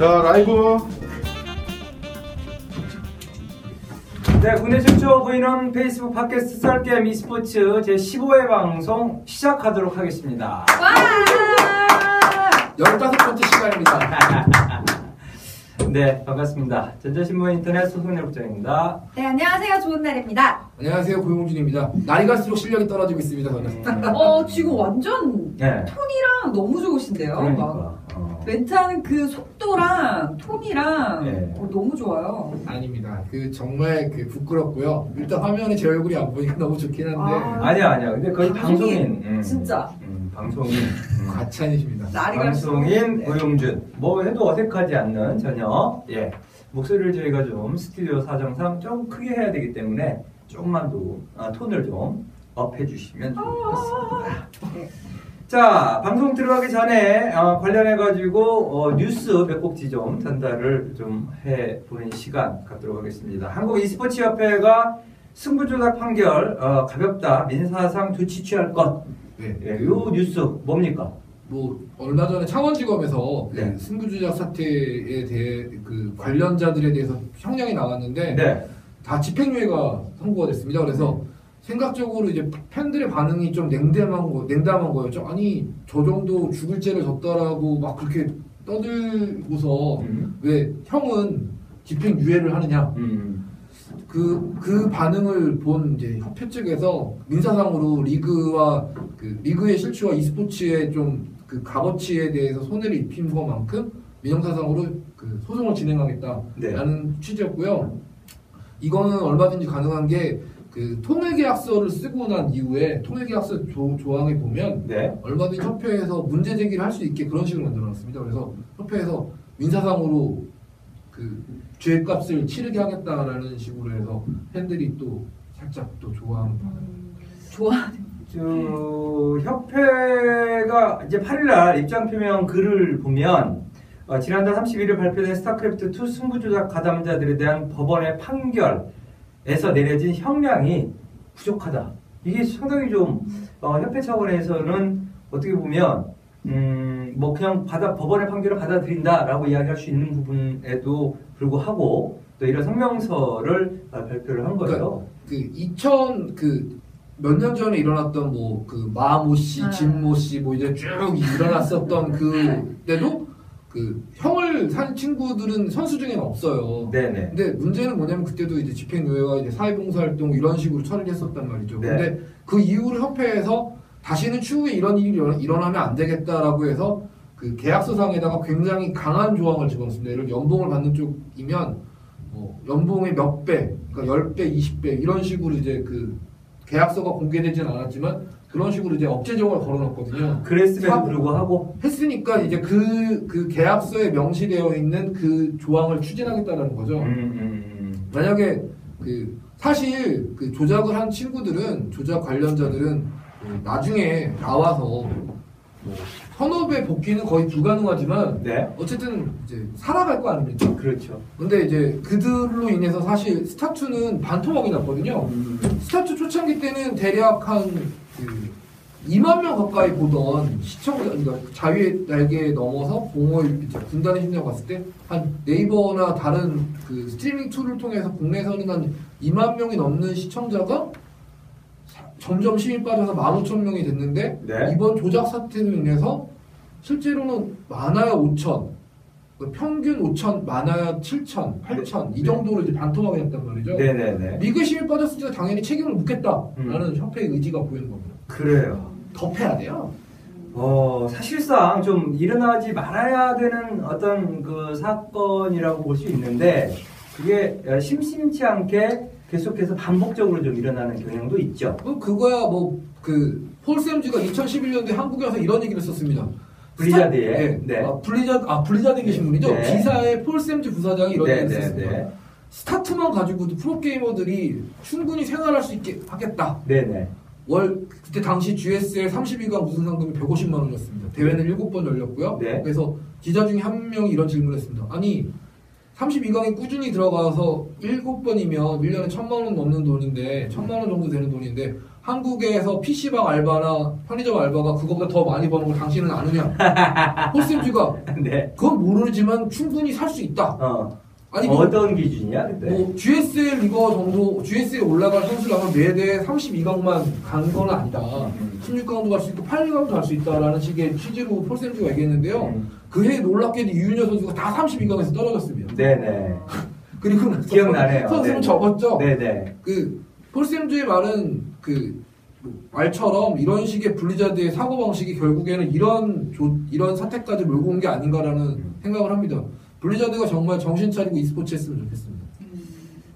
자, 라이브. 네, 국내 최초 보이는 페이스북 팟캐스트 썰게임 e스포츠 제15회 방송 시작하도록 하겠습니다. 15번째 시간입니다. 네, 반갑습니다. 전자신문 인터넷 소속내 국장입니다. 네, 안녕하세요. 좋은 날입니다. 안녕하세요, 고용준입니다. 날이 갈수록 실력이 떨어지고 있습니다, 저는. 어, 지금 완전 네, 톤이랑 너무 좋으신데요. 막 그러니까. 어. 멘트하는 그 속도랑 톤이랑 네. 어, 너무 좋아요. 아닙니다. 그 정말 그 부끄럽고요. 일단 화면에 제 얼굴이 안 보니까 너무 좋긴 한데 아. 아니야, 아니야. 근데 거의 방송인, 방송인. 음, 진짜. 음, 방송인. 음. 과찬이십니다. 날이 갈수록 방송인 네. 고용준. 뭐 해도 어색하지 않는 전혀. 예. 목소리를 저희가 좀 스튜디오 사정상 좀 크게 해야 되기 때문에 조금만 더 아, 톤을 좀 업해 주시면 좋겠습니다. 네. 자, 방송 들어가기 전에 어, 관련해 가지고 어, 뉴스 몇 곡지 좀 전달을 좀 해 보는 시간 갖도록 하겠습니다. 한국 e스포츠 협회가 승부 조작 판결 어, 가볍다 민사상 조치 취할 것. 네. 예, 요 뉴스 뭡니까? 뭐 얼마 전에 창원지검에서 네. 그 승부조작 사태에 대해 그 관련자들에 대해서 형량이 나왔는데 네. 다 집행유예가 선고가 됐습니다. 그래서 생각적으로 이제 팬들의 반응이 좀 냉담한 거, 냉담한 거였죠. 아니 저 정도 죽을 죄를 졌다라고 막 그렇게 떠들고서 음. 왜 형은 집행 유예를 하느냐? 음. 그, 그 반응을 본 이제 협회 측에서 민사상으로 리그와 그 리그의 실추와 e스포츠의 좀 그 값어치에 대해서 손해를 입힌 것만큼 민형사상으로 그 소송을 진행하겠다라는 네. 취지였고요. 이거는 얼마든지 가능한 게 그 통일계약서를 쓰고 난 이후에 통일계약서 조, 조항에 보면 네. 얼마든지 협회에서 문제 제기를 할 수 있게 그런 식으로 만들어놨습니다. 그래서 협회에서 민사상으로 그 죄값을 치르게 하겠다라는 식으로 해서 팬들이 또 살짝 또 좋아하는 바람. 좋아. 저 협회가 이제 8일날 입장 표명 글을 보면 어, 지난달 31일 발표된 스타크래프트 2 승부 조작 가담자들에 대한 법원의 판결 에서 내려진 형량이 부족하다. 이게 상당히 좀 어, 협회 차원에서는 어떻게 보면 음, 뭐 그냥 받아 법원의 판결을 받아들인다라고 이야기할 수 있는 부분에도 불구하고 또 이런 성명서를 어, 발표를 한 거예요. 그2000 그 몇 년 전에 일어났던 뭐 그 마모 씨, 아. 진모 씨 뭐 이제 쭉 일어났었던 그 때도 그 형을 산 친구들은 선수 중에는 없어요. 네네. 근데 문제는 뭐냐면 그때도 이제 집행유예와 이제 사회봉사활동 이런 식으로 처리를 했었단 말이죠. 네. 근데 그 이후로 협회에서 다시는 추후에 이런 일이 일어나- 일어나면 안 되겠다라고 해서 그 계약서상에다가 굉장히 강한 조항을 집어넣습니다. 예를 들어 연봉을 받는 쪽이면 뭐 연봉의 몇 배, 그러니까 10배, 20배 이런 식으로 이제 그 계약서가 공개되지는 않았지만 그런 식으로 이제 억제 조항을 걸어놨거든요. 그랬음에도 사- 불구하고 했으니까 이제 그, 그 계약서에 명시되어 있는 그 조항을 추진하겠다는 거죠. 음, 음, 만약에 그 사실 그 조작을 한 친구들은 조작 관련자들은 그 나중에 나와서 뭐 현업에 복귀는 거의 불가능하지만 음. 네, 어쨌든 이제 살아갈 거 아닙니까? 그렇죠. 근데 이제 그들로 인해서 사실 스타투는 반토막이 났거든요. 음. 스타투 초창기 때는 대략 한그 2만 명 가까이 보던 시청자, 그러니까 자유의 날개에 넘어서 공허의 군단의 심장 갔을 때 한 네이버나 다른 그 스트리밍 툴을 통해서 국내에서는 한 2만 명이 넘는 시청자가 사- 점점 힘이 빠져서 15,000명이 됐는데 네. 이번 조작 사태로 인해서 실제로는 많아야 5천, 평균 5천, 많아야 7천, 8천 이 네. 정도로 이제 반토막이 났단 말이죠. 네네네. 리그에 힘이 빠졌으니까 당연히 책임을 묻겠다라는 협회의 의지가 보이는 겁니다. 그래요. 덮해야 돼요. 어, 사실상 좀 일어나지 말아야 되는 어떤 그 사건이라고 볼 수 있는데, 그게 어, 심심치 않게 계속해서 반복적으로 좀 일어나는 경향도 있죠. 뭐 그거야 뭐 그 폴 샘즈가 2011년도에 한국에 와서 이런 얘기를 썼습니다. 블리자드에. 네. 네. 아, 블리자드 아 블리자드 계신 분이죠. 네. 기사에 폴 샘즈 부사장이 이런 네, 얘기를 네, 썼습니다. 네. 스타투만 가지고도 프로게이머들이 충분히 생활할 수 있게 하겠다. 네네. 월 그때 당시 GSL 32강 우승 상금이 150만 원이었습니다. 대회는 7번 열렸고요. 네. 그래서 기자 중에 한 명이 이런 질문을 했습니다. 아니 32강에 꾸준히 들어가서 7번이면 1년에 1000만 원 넘는 돈인데 1000만 원 정도 되는 돈인데 한국에서 PC방 알바나 편의점 알바가 그거보다 더 많이 버는 걸 당신은 아느냐? 홀쌤쥐가 네. 그건 모르지만 충분히 살 수 있다. 어. 아니 뭐, 어떤 기준이야, 그때? 뭐 GSL 리거 정도 GS에 올라갈 선수라면 매대 32강만 간 건 아니다. 음. 16강도 갈 수 있고 8강도 갈 수 있다라는 식의 취지로 폴쌤쥐가 얘기했는데요. 음. 그해 놀랍게도 이윤여 선수가 다 32강에서 떨어졌습니다. 네네. 그리고 나서 기억나네요. 선수는 네. 접었죠. 네네. 그 폴 샘즈의 말은 그뭐 말처럼 이런 식의 블리자드의 사고 방식이 결국에는 이런 조- 이런 사태까지 몰고 온 게 아닌가라는 음. 생각을 합니다. 블리자드가 정말 정신 차리고 e스포츠 했으면 좋겠습니다.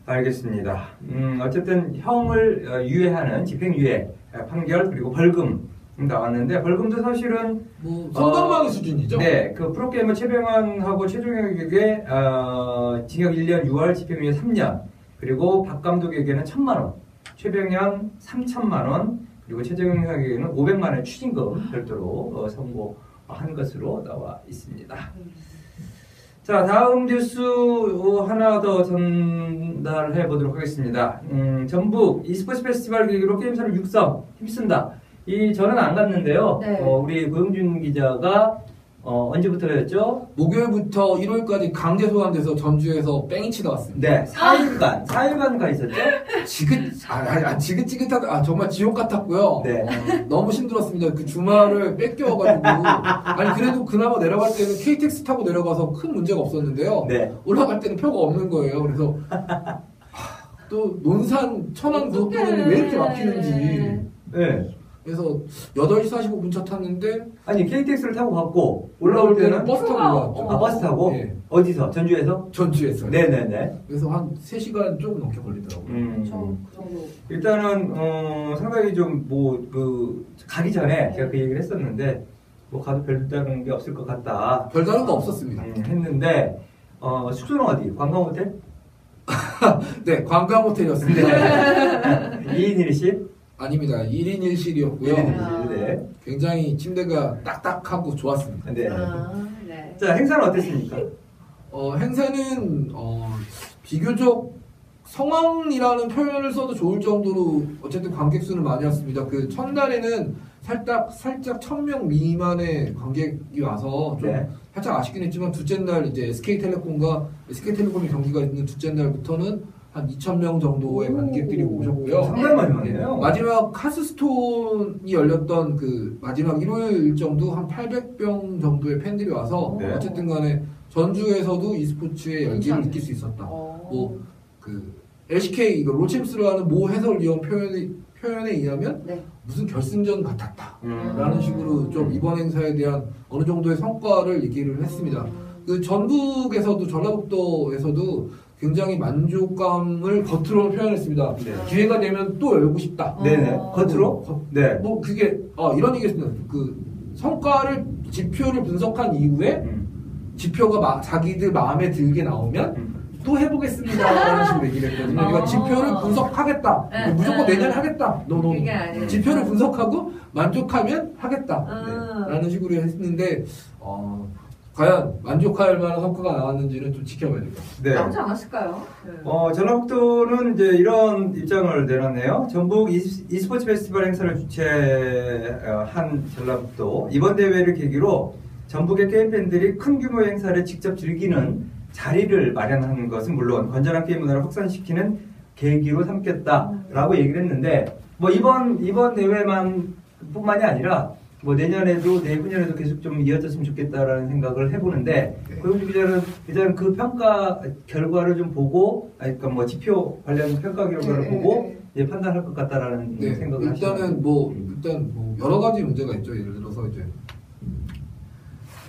알겠습니다. 음, 어쨌든 형을 어, 유예하는 집행유예 어, 판결 그리고 벌금 나왔는데 벌금도 사실은 뭐 솜방망이 수준이죠. 네, 그 프로게이머 최병현하고 최종혁에게 어, 징역 1년 6월 집행유예 3년 그리고 박 감독에게는 1천만 원, 최병현 3천만 원 그리고 최종혁에게는 500만 원 추징금 별도로 어, 선고한 것으로 나와 있습니다. 자, 다음 뉴스 어, 하나 더 전달해 보도록 하겠습니다. 음, 전북 e스포츠 페스티벌 계기로 게임사를 육성 힘쓴다. 이 저는 안 갔는데요. 네. 어, 우리 고영준 기자가 어, 언제부터였죠? 목요일부터 일요일까지 강제 소환돼서 전주에서 뺑이 치다 왔습니다. 네, 4일간, 4일간 가 있었죠? 지긋 아, 아, 아, 지긋지긋하다. 아, 정말 지옥 같았고요. 네. 어, 너무 힘들었습니다. 그 주말을 뺏겨가지고 아니 그래도 그나마 내려갈 때는 KTX 타고 내려가서 큰 문제가 없었는데요. 네. 올라갈 때는 표가 없는 거예요. 그래서 하, 또 논산 천안 고속도로는 왜 이렇게 막히는지 네. 그래서 8시 45분 차 탔는데 아니, KTX를 타고 갔고, 올라올 때는 버스 타고 올라왔죠. 아, 버스 타고? 네. 어디서? 전주에서? 전주에서 네네네. 그래서 한 3시간 조금 넘게 걸리더라고요. 음. 저그 정도. 일단은 어, 상당히 좀 뭐 그 가기 전에 제가 그 얘기를 했었는데 뭐 가도 별다른 게 없을 것 같다 별다른 거 없었습니다. 음, 했는데 어, 숙소는 어디? 관광 호텔? 네, 관광 호텔이었습니다. 네. 2인 1실? 아닙니다. 1인 1실이었고요. 1인 아. 1실. 네. 굉장히 침대가 딱딱하고 좋았습니다. 네. 아, 네. 자 행사는 어땠습니까? 어, 행사는 어, 비교적 성황이라는 표현을 써도 좋을 정도로 어쨌든 관객 수는 많이 왔습니다. 그 첫날에는 살짝 살짝 천 명 미만의 관객이 와서 좀 네. 살짝 아쉽긴 했지만 둘째 날 이제 SK텔레콤과 SK텔레콤의 경기가 있는 둘째 날부터는 한 2천 명 정도의 오. 관객들이 오셨고요. 상당히 많이 왔네요. 마지막 카스스톤이 열렸던 그 마지막 일요일 일정도 한 800병 정도의 팬들이 와서 네. 어쨌든 간에 전주에서도 e스포츠의 열기를. 느낄 수 있었다. 어. 뭐, 그 LCK 이거 로챔스라는 모 해설위원 표현에 표현에 의하면 네. 무슨 결승전 같았다. 음. 라는 식으로 좀 이번 행사에 대한 어느 정도의 성과를 얘기를 했습니다. 그 전북에서도 전라북도에서도 굉장히 만족감을 겉으로 표현했습니다. 네. 기회가 되면 또 열고 싶다. 네네. 어. 겉으로? 거- 네. 뭐 그게 아, 이런 얘기했습니다. 그 성과를 지표를 분석한 이후에 음. 지표가 마- 자기들 마음에 들게 나오면 음. 또 해보겠습니다 라는 식으로 얘기를 했거든요. 그러니까 어. 지표를 분석하겠다. 네, 무조건 네. 내년 하겠다. 그게 아니에요. 지표를 분석하고 만족하면 하겠다. 아. 라는 식으로 했는데 어, 과연 만족할 만한 성과가 나왔는지는 좀 지켜봐야 될 것 같아요. 네. 나오지 않았을까요? 네. 어, 전라북도는 이제 이런 입장을 내놨네요. 전북 이- e스포츠 페스티벌 행사를 주최한 전라북도 이번 대회를 계기로 전북의 게임 팬들이 큰 규모의 행사를 직접 즐기는 자리를 마련하는 것은 물론 건전한 게임 문화를 확산시키는 계기로 삼겠다라고 얘기를 했는데 뭐 이번 이번 대회만 뿐만이 아니라 뭐 내년에도 내후년에도 계속 좀 이어졌으면 좋겠다라는 생각을 해보는데 네. 고용주 기자는 일단 그 평가 결과를 좀 보고 아니 그러니까 뭐 지표 관련 평가 결과를 네, 보고 네. 이제 판단할 것 같다라는 네, 생각을 일단은 하시는 뭐 음. 일단 뭐 여러 가지 문제가 있죠. 예를 들어서 이제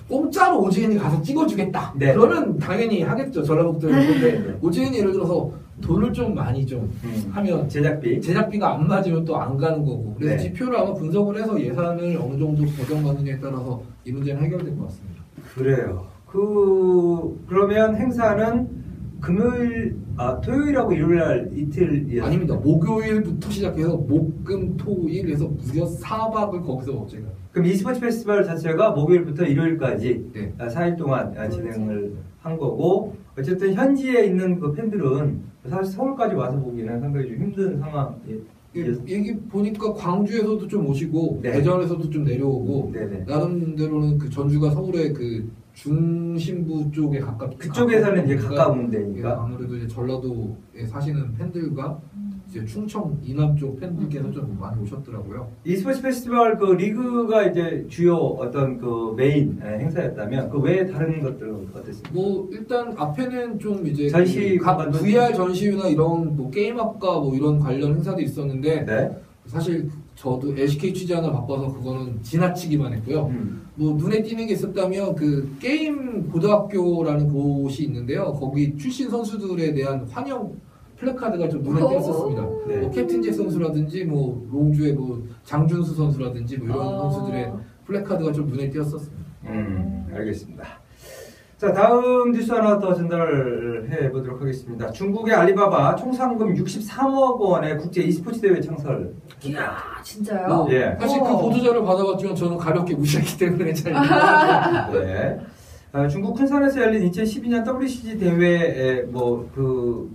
공짜로 오지은이 가서 찍어주겠다. 네. 그러면 당연히 하겠죠. 전라북도는 근데 오지은이 예를 들어서 돈을 좀 많이 좀 음. 하면 제작비 제작비가 안 맞으면 또 안 가는 거고 그래서 네. 지표를 아마 분석을 해서 예산을 어느 정도 고정받느냐에 따라서 이 문제는 해결될 것 같습니다. 그래요. 그 그러면 행사는 금요일 아 토요일하고 일요일 날 이틀 아닙니다. 목요일부터 시작해서 목금 토일에서 무려 4박을 거기서 제가 그럼 e스포츠 페스티벌 자체가 목요일부터 일요일까지 네. 4일 동안 아, 진행을 한 거고 어쨌든 현지에 있는 그 팬들은 사실 서울까지 와서 보기는 상당히 좀 힘든 상황이 예, 얘기 보니까 광주에서도 좀 오시고 네. 대전에서도 좀 내려오고 네네. 나름대로는 그 전주가 서울의 그 중심부 쪽에 가깝 그쪽에서는 이제 가까운 예, 데니까. 아무래도 이제 전라도에 사시는 팬들과 이제 충청 이남 쪽 팬들께서 좀 많이 오셨더라고요. e스포츠 페스티벌 그 리그가 이제 주요 어떤 그 메인 에, 행사였다면 그 외에 다른 것들은 어땠습니까? 뭐 일단 앞에는 좀 이제 전시 그각 VR 전시회나 이런 뭐 게임학과 뭐 이런 관련 행사도 있었는데 네. 사실 저도 LCK 취재 하나 바빠서 그거는 지나치기만 했고요. 음. 뭐 눈에 띄는 게 있었다면 그 게임 고등학교라는 곳이 있는데요. 거기 출신 선수들에 대한 환영 플래카드가 좀 눈에 오. 띄었었습니다. 네. 뭐 캡틴 잭 선수라든지 뭐 롱주의 뭐 장준수 선수라든지 뭐 이런 어. 선수들의 플래카드가 좀 눈에 띄었었습니다. 음, 알겠습니다. 자, 다음 뉴스 하나 더 전달을 해 보도록 하겠습니다. 중국의 알리바바 총 상금 63억 원의 국제 e스포츠 대회 창설. 이야, 진짜요? 뭐 예. 사실 그 어. 보도 자료를 받아봤지만 저는 가볍게 무시했기 때문에 잘 모르겠어요. 네. 아, 중국 쿤산에서 열린 2012년 WCG 대회에 뭐그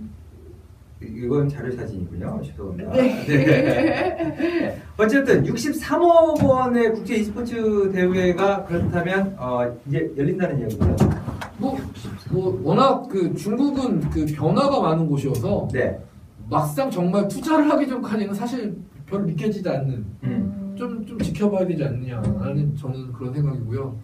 이건 자료 사진이군요. 죄송합니다. 네. 어쨌든 63억 원의 국제 e스포츠 대회가 그렇다면 어, 이제 열린다는 얘기죠. 뭐, 뭐 워낙 그 중국은 그 변화가 많은 곳이어서 네. 막상 정말 투자를 하기 전까지는 사실 별로 믿겨지지 않는 음. 좀, 좀 지켜봐야 되지 않느냐라는 저는 그런 생각이고요.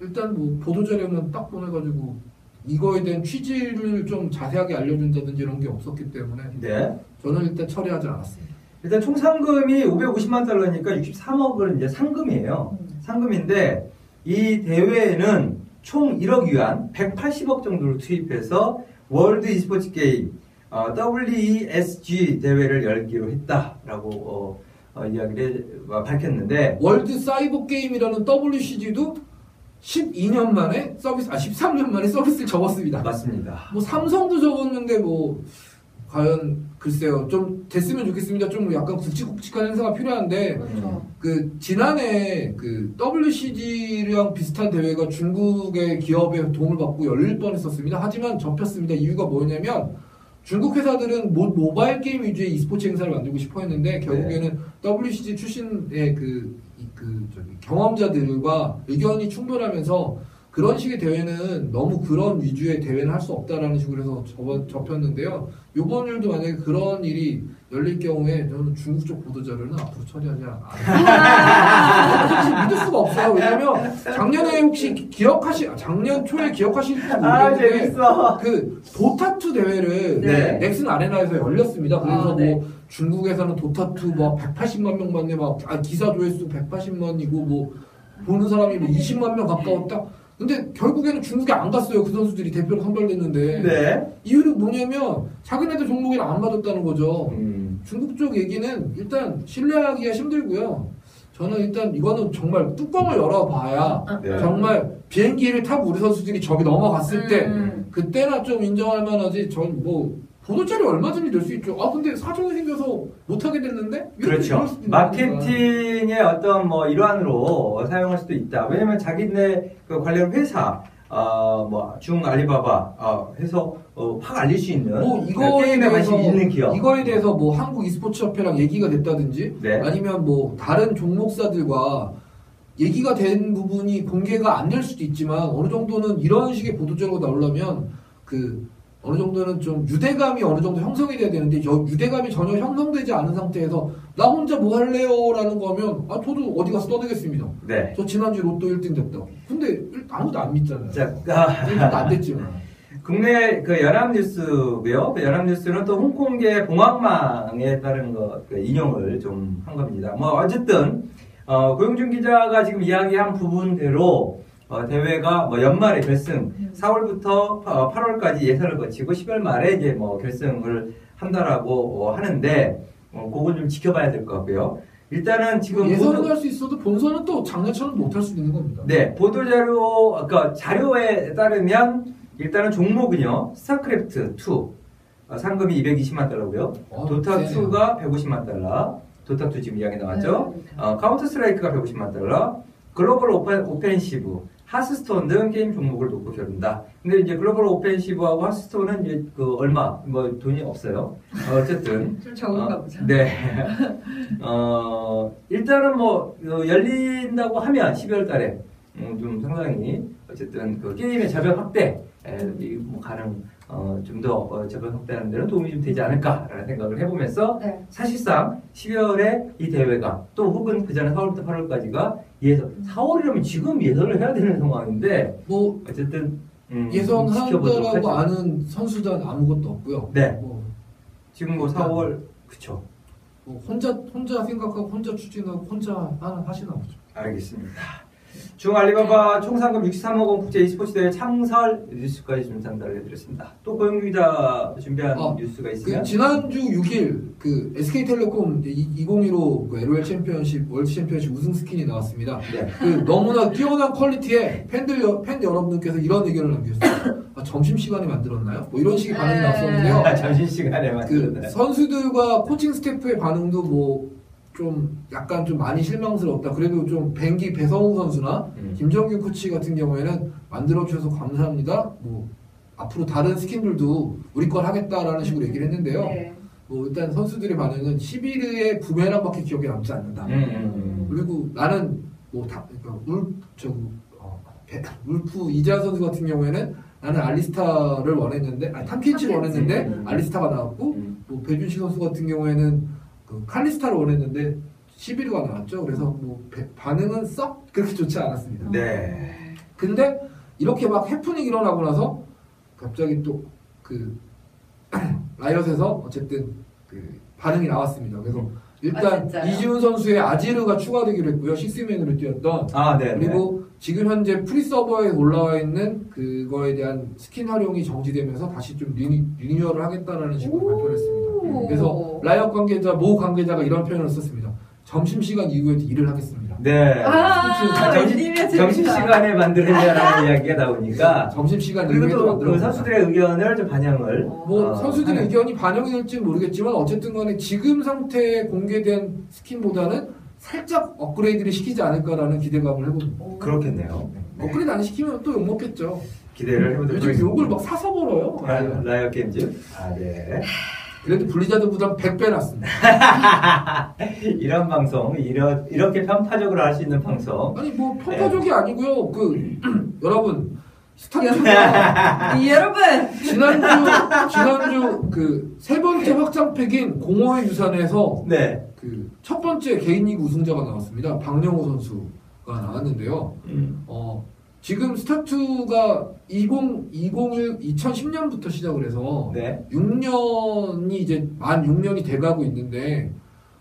일단 뭐 보도자료만 딱 보내가지고 이거에 대한 취지를 좀 자세하게 알려준다든지 이런 게 없었기 때문에 네. 저는 일단 처리하지 않았습니다. 일단 총 상금이 550만 달러니까 63억은 이제 상금이에요. 상금인데 이 대회에는 총 1억 위안 180억 정도를 투입해서 월드 e스포츠 게임 어, WESG 대회를 열기로 했다라고 어, 어, 이야기를 어, 밝혔는데 월드 사이버 게임이라는 WCG도 12년 만에 서비스, 아 13년 만에 서비스를 접었습니다. 맞습니다. 뭐 삼성도 접었는데 뭐 과연 글쎄요 좀 됐으면 좋겠습니다. 좀 약간 굵직굵직한 행사가 필요한데 그렇죠. 그 지난해 그 WCG랑 비슷한 대회가 중국의 기업의 도움을 받고 열릴 뻔했었습니다. 하지만 접혔습니다. 이유가 뭐냐면 중국 회사들은 모, 모바일 게임 위주의 e스포츠 행사를 만들고 싶어 했는데 결국에는 WCG 출신의 그, 이- 그 저기 경험자들과 의견이 충돌하면서 그런 식의 대회는 너무 그런 위주의 대회는 할 수 없다라는 식으로 해서 접어, 접혔는데요. 요번 일도 만약에 그런 일이 열릴 경우에 저는 중국 쪽 보도자료는 앞으로 처리하지 않아요. 믿을 수가 없어요. 왜냐면 작년에 혹시 기- 기억하시, 아, 작년 초에 기억하실지 아 모르겠는데 재밌어. 그 도타2 대회를 네. 넥슨 아레나에서 열렸습니다. 그래서 아, 네. 뭐 중국에서는 도타2 막 180만 명 봤네, 막 아, 기사 조회수 180만이고 뭐 보는 사람이 뭐 20만 명 가까웠다. 근데 결국에는 중국에 안 갔어요. 그 선수들이 대표로 선발됐는데 네. 이유는 뭐냐면 자기네들 종목에는 안 맞았다는 거죠. 음, 중국 쪽 얘기는 일단 신뢰하기가 힘들고요. 저는 일단 이거는 정말 뚜껑을 열어봐야 네. 정말 비행기를 타고 우리 선수들이 저기 넘어갔을 때 음. 그때나 좀 인정할 만하지. 전 뭐 보도자료 얼마든지 낼 수 있죠. 아 근데 사정이 생겨서 못하게 됐는데 그렇죠. 거니까. 마케팅의 어떤 뭐 일환으로 사용할 수도 있다. 왜냐면 자기네 그 관련 회사, 어, 뭐, 중 알리바바, 어, 해서, 어, 확 알릴 수 있는. 뭐그 이거에 게임에 대해서 있는 기업. 이거에 대해서 뭐 한국 e스포츠 협회랑 얘기가 됐다든지 네. 아니면 뭐 다른 종목사들과 얘기가 된 부분이 공개가 안 될 수도 있지만 어느 정도는 이런 식의 보도자료가 나오려면 그 어느 정도는 좀 유대감이 어느 정도 형성이 돼야 되는데 여- 유대감이 전혀 형성되지 않은 상태에서 나 혼자 뭐 할래요 라는 거면 아 저도 어디 가서 떠들겠습니다. 네. 저 지난주 로또 1등 됐다고. 근데 일- 아무도 안 믿잖아요. 자, 아, 1등도 안 됐지만. 국내 그 연합뉴스고요. 그 연합뉴스는 또 홍콩계 봉황망에 따른 거, 그 인용을 좀 한 겁니다. 뭐, 어쨌든, 어, 고용준 기자가 지금 이야기한 부분대로 어, 대회가 뭐 연말에 결승, 4월부터 8월까지 예선을 거치고 10월 말에 이제 뭐 결승을 한다라고 어, 하는데, 어, 그건 좀 지켜봐야 될 것 같고요. 일단은 지금 예선은 보도- 할수 있어도 본선은 또 작년처럼 못할 수도 있는 겁니다. 네, 보도 자료, 그러니까 자료에 따르면 일단은 종목은요, 스타크래프트 2 어, 상금이 220만 달러고요, 어, 도타 세네요. 2가 150만 달러, 도타 2 지금 이야기 나왔죠. 네. 어, 카운터 스트라이크가 150만 달러, 글로벌 오펜, 오펜시브, 하스스톤 등 게임 종목을 놓고 겨룬다. 근데 이제 글로벌 오펜시브하고 하스스톤은 이제 그 얼마 뭐 돈이 없어요. 어, 어쨌든 좀 적은가 어, 보죠. 네. 어, 일단은 뭐, 어, 열린다고 하면 12월 달에, 음, 좀 상당히, 어쨌든 그 게임의 저변 확대, 에, 뭐 가능, 어, 좀더 어, 저변 확대하는 데는 도움이 좀 되지 않을까라는 생각을 해보면서 네. 사실상 12월에 이 대회가 또 혹은 그 전에 4월부터 8월까지가 예선, 4월이라면 지금 예선을 해야 되는 상황인데, 뭐 어쨌든, 음, 예선 하죠. 아는 선수단 아무것도 없고요. 네. 뭐, 지금 뭐 4월, 그쵸. 뭐 혼자 혼자 생각하고 혼자 추진하고 혼자 하나 하시나 보죠. 알겠습니다. 중 알리바바 총상금 63억 원 국제 e스포츠 대회 창설 뉴스까지 좀 전달해드렸습니다. 또 고영 기자 준비한 아, 뉴스가 그 있으면 지난주 6일 그 SK텔레콤 2015 그 LOL 챔피언십 월드 챔피언십 우승 스킨이 나왔습니다. 네. 그 너무나 뛰어난 quality에 팬들 여- 팬 여러분들께서 이런 의견을 남겼어요. 아, 점심 시간에 만들었나요? 뭐 이런 식의 반응이 네. 나왔었는데요. 점심 시간에만 그 선수들과 코칭 스태프의 반응도 뭐 좀 약간 좀 많이 실망스럽다. 그래도 좀 뱅기 배성우 선수나 음. 김정규 코치 같은 경우에는 만들어 주셔서 감사합니다. 뭐 앞으로 다른 스킨들도 우리 걸 하겠다라는 식으로 얘기를 했는데요. 네. 뭐 일단 선수들의 반응은 11회의 부메랑밖에 기억에 남지 않는다. 음, 음, 그리고 나는 뭐다 그러니까 울저 어, 배- 울프 이자 선수 같은 경우에는 나는 알리스타를 원했는데 아니 탐켄치를 탐켄치. 원했는데 음. 알리스타가 나왔고 음. 뭐 배준식 선수 같은 경우에는 그 칼리스타를 원했는데 11위가 나왔죠. 그래서 뭐 배- 반응은 썩 그렇게 좋지 않았습니다. 네. 근데 이렇게 막 해프닝 일어나고 나서 갑자기 또 그 라이엇에서 어쨌든 그 반응이 나왔습니다. 그래서 아, 일단 진짜요? 이지훈 선수의 아지르가 추가되기로 했고요. 식스맨으로 뛰었던 아, 네. 그리고 지금 현재 PBE 서버에 올라와 있는 그거에 대한 스킨 활용이 정지되면서 다시 좀 리니, renewal을 하겠다라는 식으로 발표를 했습니다. 오. 그래서 라이엇 관계자 모 관계자가 이런 표현을 썼습니다. 점심 시간 이후에 일을 하겠습니다. 네. 아, 점심. 시간에 만들었냐라는 이야기가 나오니까 점심 시간 그리고 이후에도 또그 선수들의 의견을 좀 반영을 뭐 어, 선수들의 하는- 의견이 반영이 될지는 모르겠지만 어쨌든 간에 지금 상태에 공개된 스킨보다는 살짝 업그레이드를 시키지 않을까라는 기대감을 해봅니다. 오. 그렇겠네요. 네. 업그레이드 안 시키면 또 욕 먹겠죠. 기대를 해보도록 요즘 하겠습니다. 욕을 막 사서 벌어요. 라이엇, 라이엇 게임즈. 아, 네. 그래도 블리자드보다 100배 낫습니다. 이런 방송, 이러, 이렇게 편파적으로 할 수 있는 방송. 아니 뭐 평가적이 아니고요. 그 여러분 스타트가 이 여러분 지난주 지난주 그 세 번째 확장팩인 공허의 유산에서 네. 그 첫 번째 개인 리그 우승자가 나왔습니다. 박영호 선수가 나왔는데요. 음. 어 지금 스타투가 20 2011 2010년부터 시작을 해서 네. 6년이 이제 만 6년이 돼가고 있는데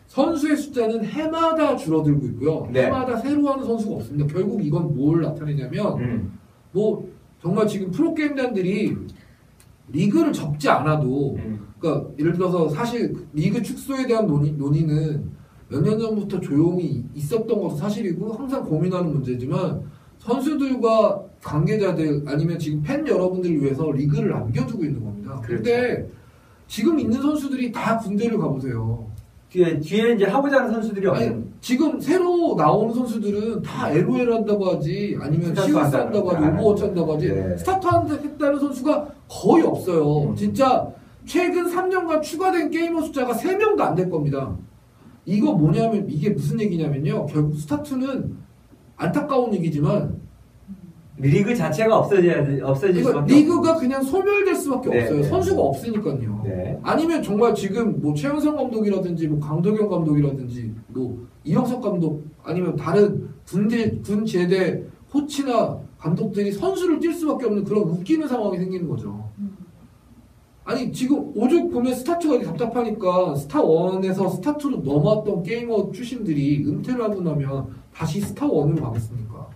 선수의 숫자는 해마다 줄어들고 있고요. 네. 해마다 새로 하는 선수가 없습니다. 결국 이건 뭘 나타내냐면 음. 뭐 정말 지금 프로게임단들이 리그를 접지 않아도 음. 그러니까 예를 들어서 사실 리그 축소에 대한 논의, 논의는 몇 년 전부터 조용히 있었던 것도 사실이고 항상 고민하는 문제지만 선수들과 관계자들 아니면 지금 팬 여러분들을 위해서 리그를 남겨두고 있는 겁니다. 그렇죠. 근데 지금 있는 선수들이 다 군대를 가보세요. 뒤에, 뒤에 이제 하고자 하는 선수들이 아니, 없는. 지금 새로 나오는 선수들은 다 LOL 한다고 하지 아니면 한다는 한다고 하지 거. 오버워치 한다고 하지 네. 스타 2 한다는 선수가 거의 없어요. 음. 진짜 최근 3년간 추가된 게이머 숫자가 3명도 안 될 겁니다. 이거 뭐냐면 이게 무슨 얘기냐면요. 결국 스타트는 안타까운 얘기지만 리그 자체가 없어져야, 돼- 없어질 이거 수밖에 리그가 그냥 소멸될 수밖에 네, 없어요. 네. 선수가 없으니까요. 네. 아니면 정말 지금 뭐 최은성 감독이라든지 뭐 강도경 감독이라든지 뭐 이영석 감독 아니면 다른 군대 군 제대 코치나 감독들이 선수를 뛸 수밖에 없는 그런 웃기는 상황이 생기는 거죠. 아니 지금 오죽 보면 스타 2가 답답하니까 스타 1에서 스타 2로 넘어왔던 게이머 출신들이 은퇴를 하고 나면 다시 스타 1으로 가겠습니까?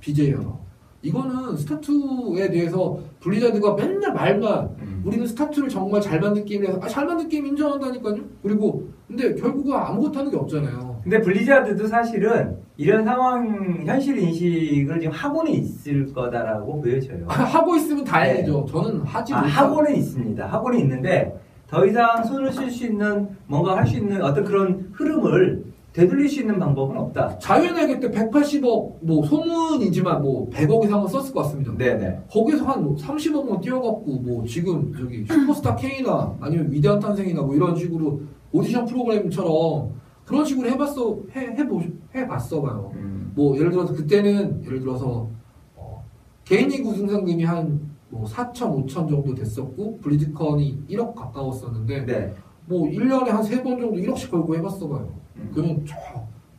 BJ하러. 이거는 스타 2에 대해서 블리자드가 맨날 말만 음. 우리는 스타 2를 정말 잘 만든 게임을 해서 아, 잘 만든 게임 인정한다니까요. 그리고 근데 결국은 아무것도 하는 게 없잖아요. 근데 블리자드도 사실은 이런 상황, 현실 인식을 지금 하고는 있을 거다라고 보여져요. 하고 있으면 다행이죠. 저는 하지 아, 하고는 있습니다. 하고는 있는데 더 이상 손을 쓸 수 있는 뭔가 할 수 있는 어떤 그런 흐름을 되돌릴 수 있는 방법은 없다. 자유연예계 때 180억 뭐 소문이지만 뭐 100억 이상은 썼을 것 같습니다. 네네. 거기서 한 30억만 뛰어갖고 뭐 지금 저기 슈퍼스타 K나 아니면 위대한 탄생이나 뭐 이런 식으로 오디션 프로그램처럼 그런 식으로 해봤어 해 해보 해봤어 봐요. 음. 뭐 예를 들어서 그때는 예를 들어서 어, 개인리그 우승상금이 한 뭐 4천 5천 정도 됐었고 브리즈컨이 1억 가까웠었는데 네. 뭐 1년에 한 세 번 정도 1억씩 걸고 해봤어 봐요. 음. 그러면 저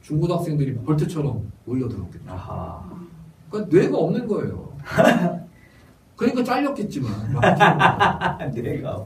중고등학생들이 벌떼처럼 몰려들었겠죠. 아하. 그러니까 뇌가 없는 거예요. 그러니까 잘렸겠지만. 내가.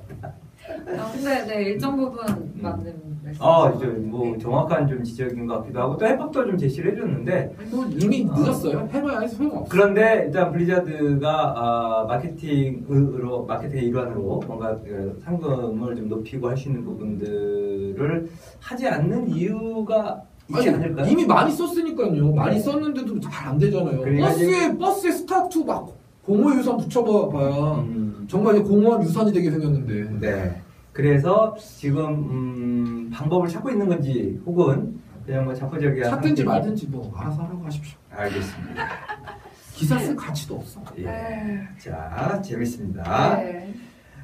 아, 근데 네, 일정 부분 맞는. 아, 이제 뭐 정확한 좀 지적인 것 같기도 하고 또 해법도 좀 제시를 해줬는데 뭐 이미 늦었어요. 해봐야 소용없어. 그런데 일단 블리자드가 아, 마케팅으로 마케팅의 일환으로 뭔가 그 상금을 좀 높이고 할 수 있는 부분들을 하지 않는 이유가 있지 아니, 않을까요? 이미 많이 썼으니까요. 많이 썼는데도 잘 안 되잖아요. 그러니까 버스에 버스에 스타투 막 공허 유산 붙여봐야 음, 정말 이제 공허한 유산이 되게 생겼는데. 네. 그래서 지금 음, 방법을 찾고 있는 건지 혹은 그냥 뭐 자포자기한 찾든지. 말든지 뭐 알아서 하라고 하십시오. 알겠습니다. 기사 쓸 가치도 없어. 예. 네. 자, 재밌습니다. 네.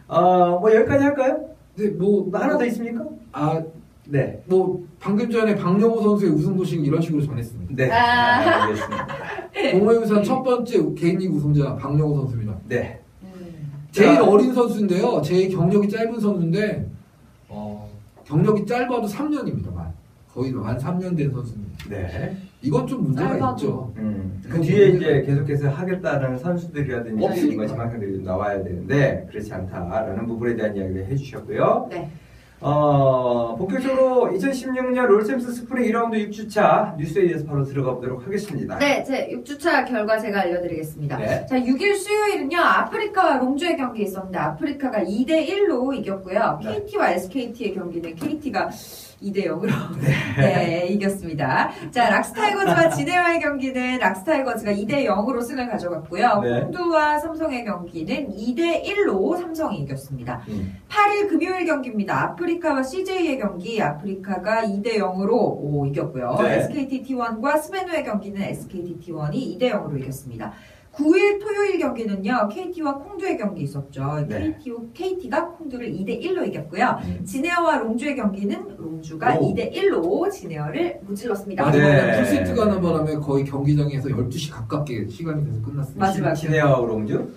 어, 뭐 여기까지 할까요? 근데 뭐 뭐 하나 더 있습니까? 아, 네. 뭐 방금 전에 박영호 선수의 우승 소식 이런 식으로 전했습니다. 네. 아. 알겠습니다. 공허유산 첫 번째 개인리그 우승자 박영호 선수입니다. 네. 음. 제일 자. 어린 선수인데요. 제일 경력이 짧은 선수인데 어, 경력이 짧아도 3년입니다. 만 거의 만 3년 된 선수입니다. 네. 이건 좀 문제가 짧아도. 있죠. 음, 그 뒤에 문제가 이제 계속해서 하겠다는 선수들이라든지 없으니까. 이거 지망생들이 좀 나와야 되는데 그렇지 않다라는 부분에 대한 이야기를 해주셨고요. 네. 어, 본격적으로 2016년 롤챔스 스프링 1라운드 6주차 뉴스에 대해서 바로 들어가 보도록 하겠습니다. 네, 제 6주차 결과 제가 알려드리겠습니다. 네. 자, 6일 수요일은요, 아프리카와 롱주의 경기 있었는데, 아프리카가 2대1로 이겼고요. 네. KT와 SKT의 경기는 KT가 2대 0으로 네. 이겼습니다. 자, 락스타이거즈와 진에어의 경기는 락스타이거즈가 2대 0으로 승을 가져갔고요. 네. 콩두와 삼성의 경기는 2대 1로 삼성이 이겼습니다. 음, 8일 금요일 경기입니다. 아프리카와 CJ의 경기, 아프리카가 2대 0으로 이겼고요. 네. SKT T1과 스베누의 경기는 SKT T1이 2대 0으로 이겼습니다. 9일 토요일 경기는요, KT와 콩두의 경기 있었죠. 네. KT, KT가 콩두를 2대1로 이겼고요. 음. 진에어와 롱주의 경기는 롱주가 오. 2대1로 진에어를 무찔렀습니다. 네. 풀세트 가 는 바람에 거의 경기장에서 12시 가깝게 시간이 돼서 끝났습니다. 마지막. 진에어와 롱주.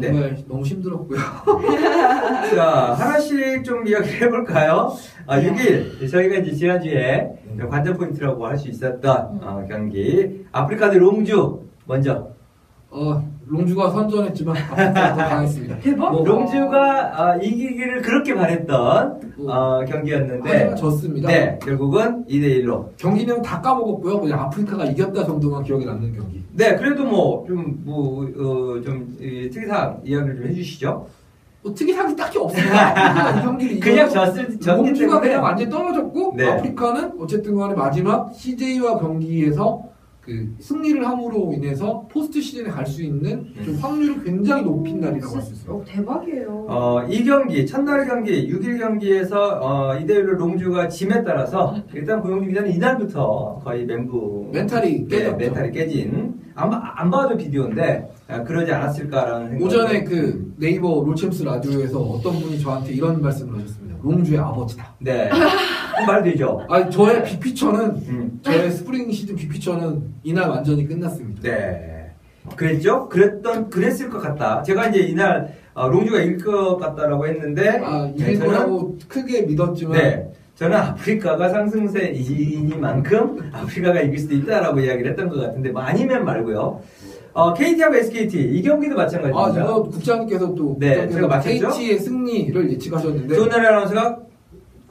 네. 정말 너무 힘들었고요. 자, 하나씩 좀 이야기를 해볼까요? 아, 6일. 저희가 이제 지난주에 그 관전 포인트라고 할 수 있었던 어, 경기. 아프리카 대 롱주. 먼저. 어, 롱주가 선전했지만 아프리카가 더 강했습니다. 대박! 뭐, 롱주가 아, 이기기를 그렇게 바랬던 뭐, 어, 경기였는데. 하지만 졌습니다. 네, 결국은 2대1로. 경기 내용 다 까먹었고요. 그냥 아프리카가 이겼다 정도만 기억에 남는 경기. 네, 그래도 뭐, 좀, 뭐, 어, 좀, 이, 특이사항 이야기를 좀 해주시죠. 뭐 특이사항이 딱히 없습니다. 이 경기를 그냥 졌을, 롱주가 때문에. 그냥 완전히 떨어졌고 네. 아프리카는 어쨌든 간에 마지막 CJ와 경기에서 그 승리를 함으로 인해서 포스트 시즌에 갈 수 있는 좀 확률을 굉장히 높인 날이라고 할 수 있어요. 어, 대박이에요. 어, 이 경기, 첫날 경기, 6일 경기에서, 어, 2대1로 롱주가 짐에 따라서, 일단 고용주 기자는 이날부터 거의 멘붕. 멘탈이 네, 깨졌죠. 멘탈이 깨진. 안, 봐- 안 봐도 비디오인데, 아, 그러지 않았을까라는 생각. 오전에 그 네이버 롤챔스 라디오에서 어떤 분이 저한테 이런 말씀을 하셨습니다. 롱주의 아버지다. 네. 말 되죠. 아니 저의 빅피처는 음. 저의 스프링 시즌 빅피처는 이날 완전히 끝났습니다. 네. 그랬죠? 그랬던, 그랬을 것 같다. 제가 이제 이날, 어, 롱주가 이길 것 같다라고 했는데, 아 네, 이길 거라고 크게 믿었지만 네. 저는 아프리카가 상승세이니만큼 아프리카가 이길 수도 있다라고 이야기를 했던 것 같은데, 뭐 아니면 말고요. 어, KT하고 SKT, 이 경기도 아 마찬가지입니다. 이거 국장님께서 또 네, 국장님께서 제가 맞췄죠? KT의 승리를 예측하셨는데 조은혜 아나운서가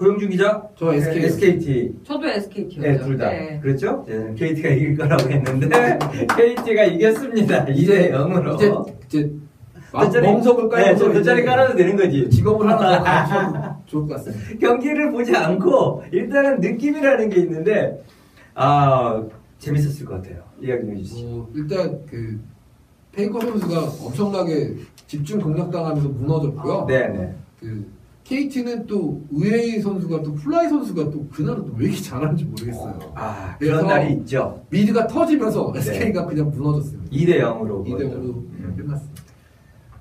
고영준 기자, 저 SK SKT. 저도 SKT였죠. 네, 둘 다. 그렇죠? 네, KT가 이길 거라고 했는데, KT가 이겼습니다. 2대 0으로. 이제 이제 마- 돗자리- 멍석을 네, 깔고 저 돗자리 깔아도 되는 거지. 직업을 하나 더 가지셔도 좋을 것 같습니다. 경기를 보지 않고 일단은 느낌이라는 게 있는데 아 재밌었을 것 같아요. 이야기 좀 해주시죠. 어, 일단 그 페이커 선수가 엄청나게 집중 공략당하면서 무너졌고요. 네네. 그 KT는 또 의웨이 선수가 또 플라이 선수가 또 그날은 또 왜 이렇게 잘하는지 모르겠어요. 아 그래서- 그런 날이 있죠. 미드가 터지면서 네. SK가 그냥 무너졌습니다. 2대 0으로. 2대 5로 끝났습니다.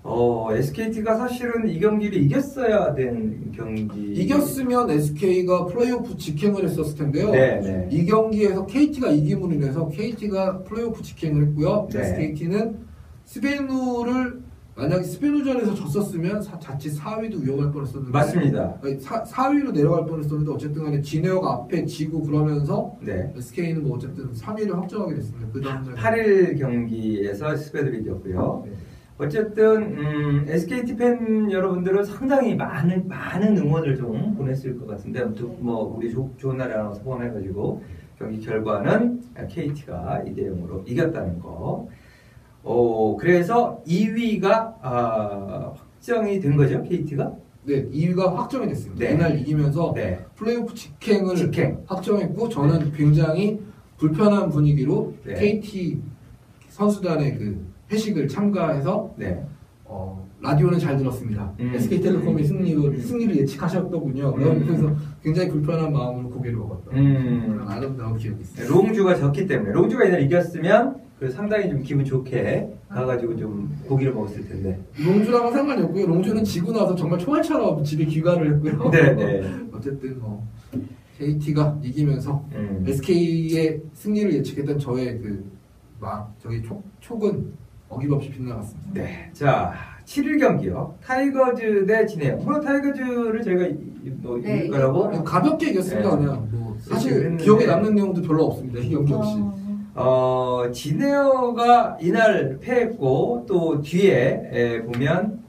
어 SKT가 사실은 이 경기를 이겼어야 된 경기. 이겼으면 SK가 플레이오프 직행을 했었을 텐데요. 네, 네. 이 경기에서 KT가 이김으로 인해서 KT가 플레이오프 직행을 했고요. 네. SKT는 스베누를 만약에 스베누전에서 졌었으면 사- 자칫 4위도 위험할 뻔했었는데 맞습니다. 아니, 사, 4위로 내려갈 뻔했었는데 어쨌든 간에 진에어가 앞에 지고 그러면서 네. SK는 뭐 어쨌든 3위를 확정하게 됐습니다. 그 다음 날 8일 경기에서 스베누를 이겼고요. 네. 어쨌든 음, SKT 팬 여러분들은 상당히 많은 많은 응원을 좀 보냈을 것 같은데 아무튼 뭐 우리 조, 좋은 날 아나운서 포함해가지고 경기 결과는 KT가 2대 0으로 이겼다는 거. 어 그래서 2위가 아, 확정이 된 거죠 KT가? 네, 2위가 확정이 됐습니다. 네. 이날 이기면서 네. 플레이오프 직행을 직행. 확정했고 저는 굉장히 불편한 분위기로 네. KT 선수단의 그 회식을 참가해서 네. 어, 라디오는 잘 들었습니다. 음. SK텔레콤의 승리를 승리를 예측하셨더군요. 음. 그래서 굉장히 불편한 마음으로 고기를 먹었던 음. 그런 아름다운 기억이 있어요. 롱주가 졌기 때문에 롱주가 이날 이겼으면 그 상당히 좀 기분 좋게 가가지고 좀 고기를 먹었을 텐데. 롱주랑은 상관이 없고요. 롱주는 지고 나서 정말 총알처럼 집에 귀가를 했고요. 네, 네. 어쨌든 뭐 KT가 이기면서 음. SK의 승리를 예측했던 저의 그막 저희 촉, 촉은 어김없이 빗나갔습니다. 네. 자, 7일 경기요. 타이거즈 대 진에어요. 물론 타이거즈를 저희가 이- 이- 뭐 네, 이길 거라고. 그냥 가볍게 이겼습니다. 네. 그냥 뭐 사실. 기억에 남는 내용도 별로 없습니다. 이 경기 역시. 어, 진에어가 이날 패했고 또 뒤에 에, 보면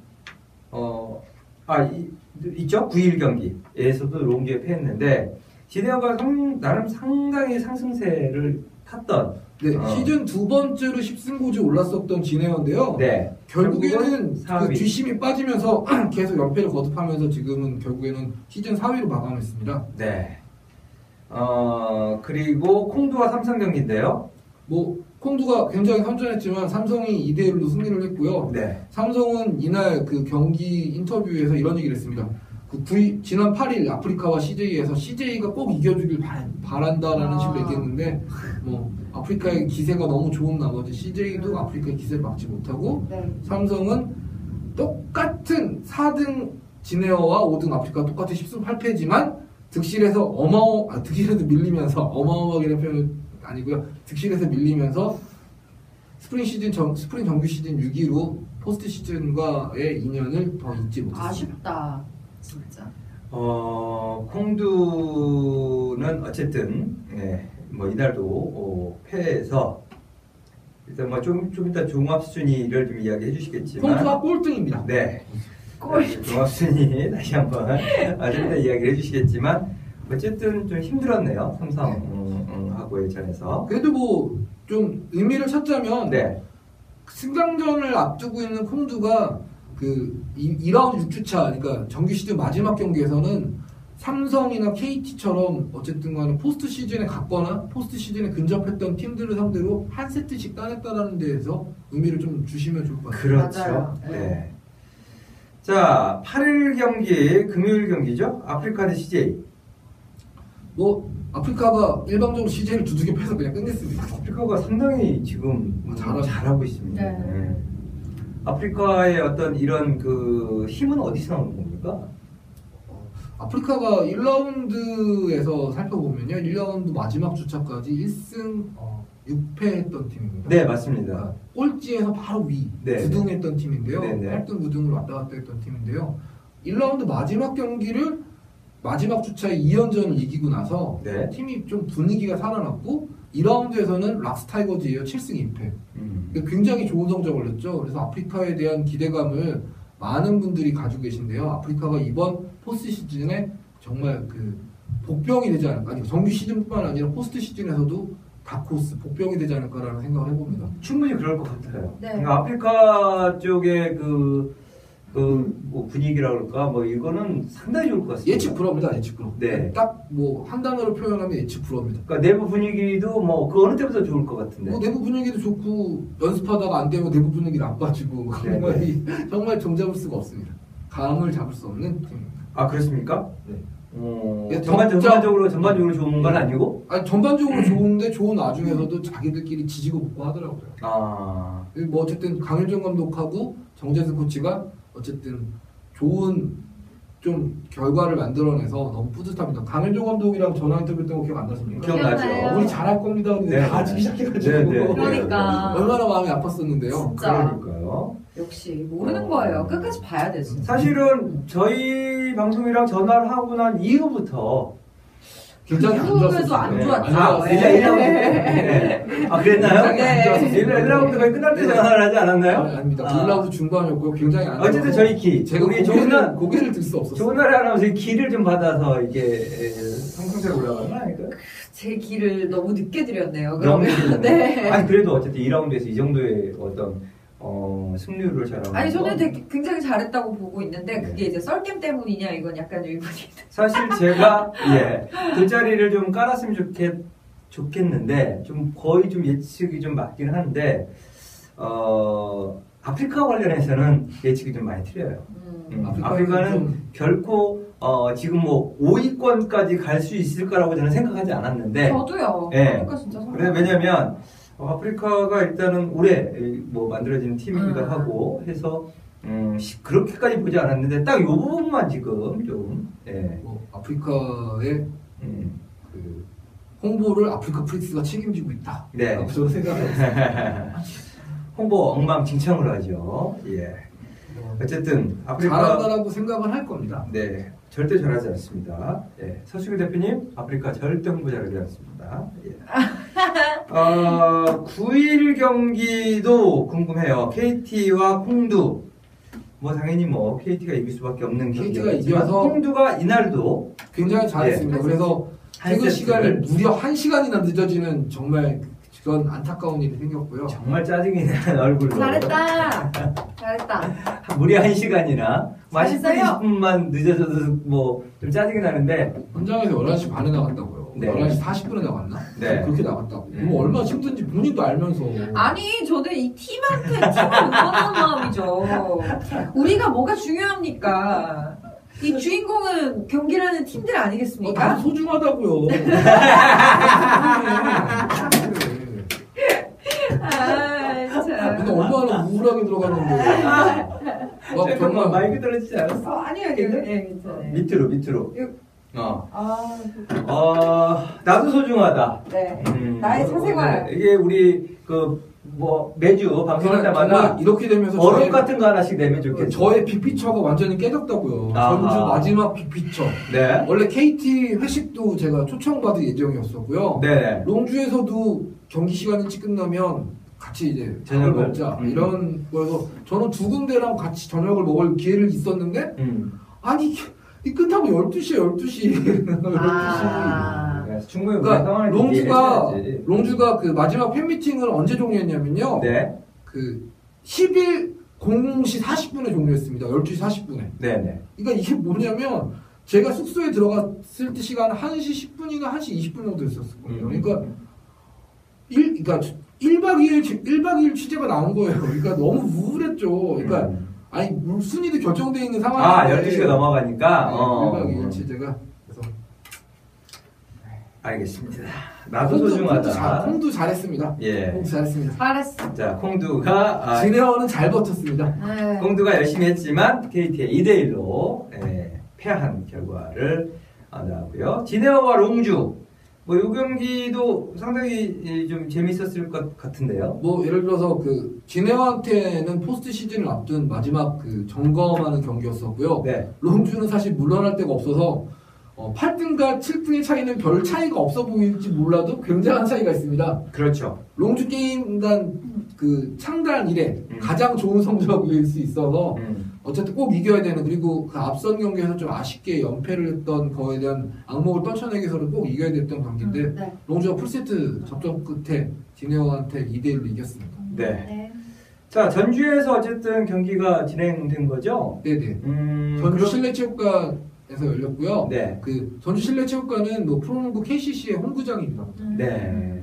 어, 아 이, 있죠 9일 경기에서도 롱주에 패했는데 진에어가 상- 나름 상당히 상승세를 탔던 네, 어. 시즌 두 번째로 10승고지 올랐었던 진해원인데요. 네 결국에는 그. 뒷심이 빠지면서 계속 연패를 거듭하면서 지금은 결국에는 시즌 4위로 마감했습니다. 네. 어 그리고 콩두와 삼성 경기인데요. 뭐 콩두가 굉장히 선전했지만 삼성이 2대 1로 승리를 했고요. 네. 삼성은 이날 그 경기 인터뷰에서 이런 얘기를 했습니다. 그 구이- 지난 8일 아프리카와 CJ에서 CJ가 꼭 이겨주길 바란, 다라는 아. 식으로 얘기했는데 뭐 아프리카의 기세가 너무 좋은 나머지 CJ도 아프리카의 기세를 막지 못하고 네. 삼성은 똑같은 4등 진에어와 5등 아프리카 똑같은 10승 8패지만 득실에서 어마어 아, 득실에서 밀리면서 어마어마하게는 표현은 아니고요. 득실에서 밀리면서 스프링 시즌 정, 스프링 정규 시즌 6위로 포스트 시즌과의 인연을 더 잇지 못했습니다. 아쉽다. 진짜. 어, 콩두는 어쨌든 예, 뭐 이날도 어, 패해서 일단 뭐좀 좀 이따 종합 순위를 좀 이야기해 주시겠지만 콩두가 꼴등입니다. 네 꼴. 종합 순위 다시 한번 이따 이야기를 해주시겠지만 어쨌든 좀 힘들었네요 삼성 음, 음, 하고의 전에서 그래도 뭐 좀 의미를 찾자면 네 승강전을 앞두고 있는 콩두가 그 2, 라운드 6주차 그러니까 정규 시즌 마지막 경기에서는 삼성이나 KT처럼 어쨌든 간에 포스트 시즌에 갔거나 포스트 시즌에 근접했던 팀들을 상대로 한 세트씩 따냈다라는 데에서 의미를 좀 주시면 좋을 것 같아요. 그렇죠 맞아요. 네. 자 8일 경기 금요일 경기죠 아프리카 대 CJ 뭐 아프리카가 일방적으로 CJ를 두둑이 패서 그냥 끝냈습니다. 아프리카가 상당히 지금 뭐 잘하죠. 잘하고 있습니다. 네. 네. 아프리카의 어떤 이런 그 힘은 어디서 나오는 겁니까? 아프리카가 1라운드에서 살펴보면요. 1라운드 마지막 주차까지 1승 6패 했던 팀입니다. 네, 맞습니다. 그러니까 꼴찌에서 바로 위 네, 9등 했던 팀인데요. 네, 네. 8등, 9등을 왔다 갔다 했던 팀인데요. 1라운드 마지막 경기를 마지막 주차에 2연전을 이기고 나서 네. 팀이 좀 분위기가 살아났고 2라운드에서는 락스타이거즈예요. 7승 2패. 음. 굉장히 좋은 성적을 냈죠. 그래서 아프리카에 대한 기대감을 많은 분들이 가지고 계신데요. 아프리카가 이번 포스트 시즌에 정말 그 복병이 되지 않을까. 아니, 정규 시즌뿐만 아니라 포스트 시즌에서도 다코스 복병이 되지 않을까라는 생각을 해봅니다. 충분히 그럴 것 같아요. 네. 그러니까 아프리카 쪽의 그, 그, 뭐 분위기라 그럴까, 뭐 이거는 상당히 좋을 것 같습니다. 예측 불허입니다. 예측 불허. 네. 딱 뭐 한 단어로 표현하면 예측 불허입니다. 그러니까 내부 분위기도 뭐 그 어느 때보다 좋을 것 같은데. 뭐 내부 분위기도 좋고 연습하다가 안 되면 내부 분위기를 안 빠지고 뭐 네, 정말 이- 정말 종잡을 수가 없습니다. 감을 잡을 수 없는 팀입니다. 아 그렇습니까? 네. 어, 예, 전반, 점- 전반적으로 전반적으로 좋은 건 아니고. 아니 전반적으로 좋은데 좋은 와중에서도 자기들끼리 지지고 볶고 하더라고요. 아 뭐 어쨌든 강일종 감독하고 정재승 코치가 어쨌든 좋은 좀 결과를 만들어내서 너무 뿌듯합니다. 강일종 감독이랑 전화 인터뷰 했던 거 기억 안 나십니까? 기억나죠. 기억나요. 우리 잘할 겁니다. 근데 네. 다 하기 시작해가지고 네, 네, 네. 그러니까. 얼마나 마음이 아팠었는데요. 진짜. 그러니까요. 역시 모르는 어. 거예요. 끝까지 봐야 돼 진짜. 사실은 저희 방송이랑 전화를 하고 난 이후부터 굉장히 안 좋았어요. 안 네, 좋았죠. 안 아, 좋았어요. 일라 일라운드 네. 아 그랬나요? 일라 일라운드 거의 끝날 때 전화를 하지 않았나요? 아니, 아닙니다. 아. 1라운드 중반이었고요. 굉장히 안 어쨌든 저희 키 제가 우리 날 고개를 들 수 없었어요. 좋은 날에 아나운서 기를 좀 받아서 이게 상승세로 올라가는 거 아닐까요? 제 길을 너무 늦게 드렸네요. 너무 그러면. 네. 아니 그래도 어쨌든 2라운드에서 이 정도의 어떤 어, 승률을 자랑하는 아니 저는 건 되게 굉장히 잘했다고 보고 있는데 그게 이제 썰겜 때문이냐 이건 약간 의문이. 사실 제가 예 돗자리를 좀 깔았으면 좋겠 좋겠는데 좀 거의 좀 예측이 좀 맞긴 한데 어 아프리카 관련해서는 예측이 좀 많이 틀려요. 음. 음, 아프리카는 좀- 결코 어 지금 뭐 5위권까지 갈 수 있을 거라고 저는 생각하지 않았는데 저도요. 네. 그러니까 진짜 그래. 왜냐면 어, 아프리카가 일단은 올해 이, 뭐 만들어진 팀이기도 음. 하고 해서 음, 시- 그렇게까지 보지 않았는데 딱이 부분만 지금 좀 예. 뭐 아프리카의 음, 그 홍보를 아프리카 프릭스가 책임지고 있다. 네. 저는 생각했어요. 홍보 엉망진창으로 하죠. 예. 어쨌든 아프리카 잘한다라고 생각은 할 겁니다. 네 절대 잘하지 않습니다. 예. 서수기 대표님 아프리카 절대 홍보 잘하지 않습니다. 예. 어, 9일 경기도 궁금해요. KT와 홍두. 뭐 당연히 뭐 KT가 이길 수밖에 없는 KT 가 경기였지만 이겨서 홍두가 이날도 굉장히 잘했습니다. 네. 그래서 한 퇴근 시간을 무려 한 시간이나 늦어지는 정말 그런 안타까운 일이 생겼고요. 정말 짜증이 나는 얼굴로 잘했다. 잘했다. 무려 한 시간이나 뭐 10분, 잘했어요. 20분만 늦어져도 뭐 좀 짜증이 나는데 현장에서 11시 반에 나간다고요. 네. 11시 40분에 나갔나? 네. 그렇게 나갔다고. 음. 뭐 얼마나 힘든지 본인도 알면서. 아니 저는 이 팀한테 팀을 응원하는 마음이죠. 우리가 뭐가 중요합니까? 이 주인공은 경기라는 팀들 어, 아니겠습니까? 나도 소중하다고요. 아, 참. 근데 얼마나 우울하게 들어갔는데. 막 잠깐만 정말 마이크 떨어지지 않았어? 어, 아니요, 괜찮아요. 예, 괜찮아요. 밑으로 밑으로 이거- 어. 아, 어 나도 소중하다 네. 음, 나의 뭐, 사생활. 이게 우리 그 뭐 매주 방송할 때마다 이렇게 되면서 어록 저의, 같은 거 하나씩 내면 좋겠죠 저의 빅피처가 완전히 깨졌다고요. 아하. 전주 마지막 빅피처. 네 원래 KT 회식도 제가 초청받을 예정이었었고요. 네. 롱주에서도 경기 시간이 끝나면 같이 이제 저녁을. 저녁을 먹자 음. 이런 거여서 저는 두 군데랑 같이 저녁을 먹을 기회를 있었는데 음. 아니 이 끝나고 12시에 12시 12시 아. 그래서 충분히 우리가 그러니까 상황을 롱주가. 롱주가 그 마지막 팬미팅을 언제 종료했냐면요 네. 그 10일 00시 40분에 종료했습니다 12시 40분에 네네 그러니까 이게 뭐냐면 제가 숙소에 들어갔을 때 시간 1시 10분이나 1시 20분 정도 있었거든요 음. 그러니까 일, 그러니까 1박 2일, 1박 2일 취재가 나온 거예요. 그러니까 너무 우울했죠. 그러니까, 음. 아니, 물 순위도 결정되어 있는 아 상황인데. 12시가 넘어가니까 네, 어. 1박 2일 취재가. 그래서. 알겠습니다 나도 콩두, 소중하다 콩두, 잘, 콩두 잘했습니다. 예. 콩두 잘했습니다. 잘했어. 자 콩두가 아, 진에어는 잘 버텼습니다. 네. 콩두가 열심히 했지만 KT의 2대1로 패한 결과를 아, 나왔고요. 진에어와 롱주 뭐이 경기도 상당히 예, 좀 재밌었을 것 같은데요. 뭐, 예를 들어서 그, 진에어한테는 포스트 시즌을 앞둔 마지막 그 점검하는 경기였었고요. 네. 롱주는 사실 물러날 데가 없어서, 어, 8등과 7등의 차이는 별 차이가 없어 보일지 몰라도 굉장한 차이가 있습니다. 그렇죠. 롱주 게임단 그 창단 이래 음. 가장 좋은 성적일 수 있어서 음. 어쨌든 꼭 이겨야 되는 그리고 그 앞선 경기에서 좀 아쉽게 연패를 했던 거에 대한 악몽을 떨쳐내기 위해서는 꼭 이겨야 됐던 경기인데 음, 네. 롱주가 풀세트 접전 끝에 디네어한테 2대1로 이겼습니다. 네. 네. 자 전주에서 어쨌든 경기가 진행된 거죠. 네네. 음, 전주 그럼- 실내체육관 에서 열렸고요. 네. 그 전주 실내체육관은 뭐 프로농구 KCC의 홈구장입니다. 음. 네.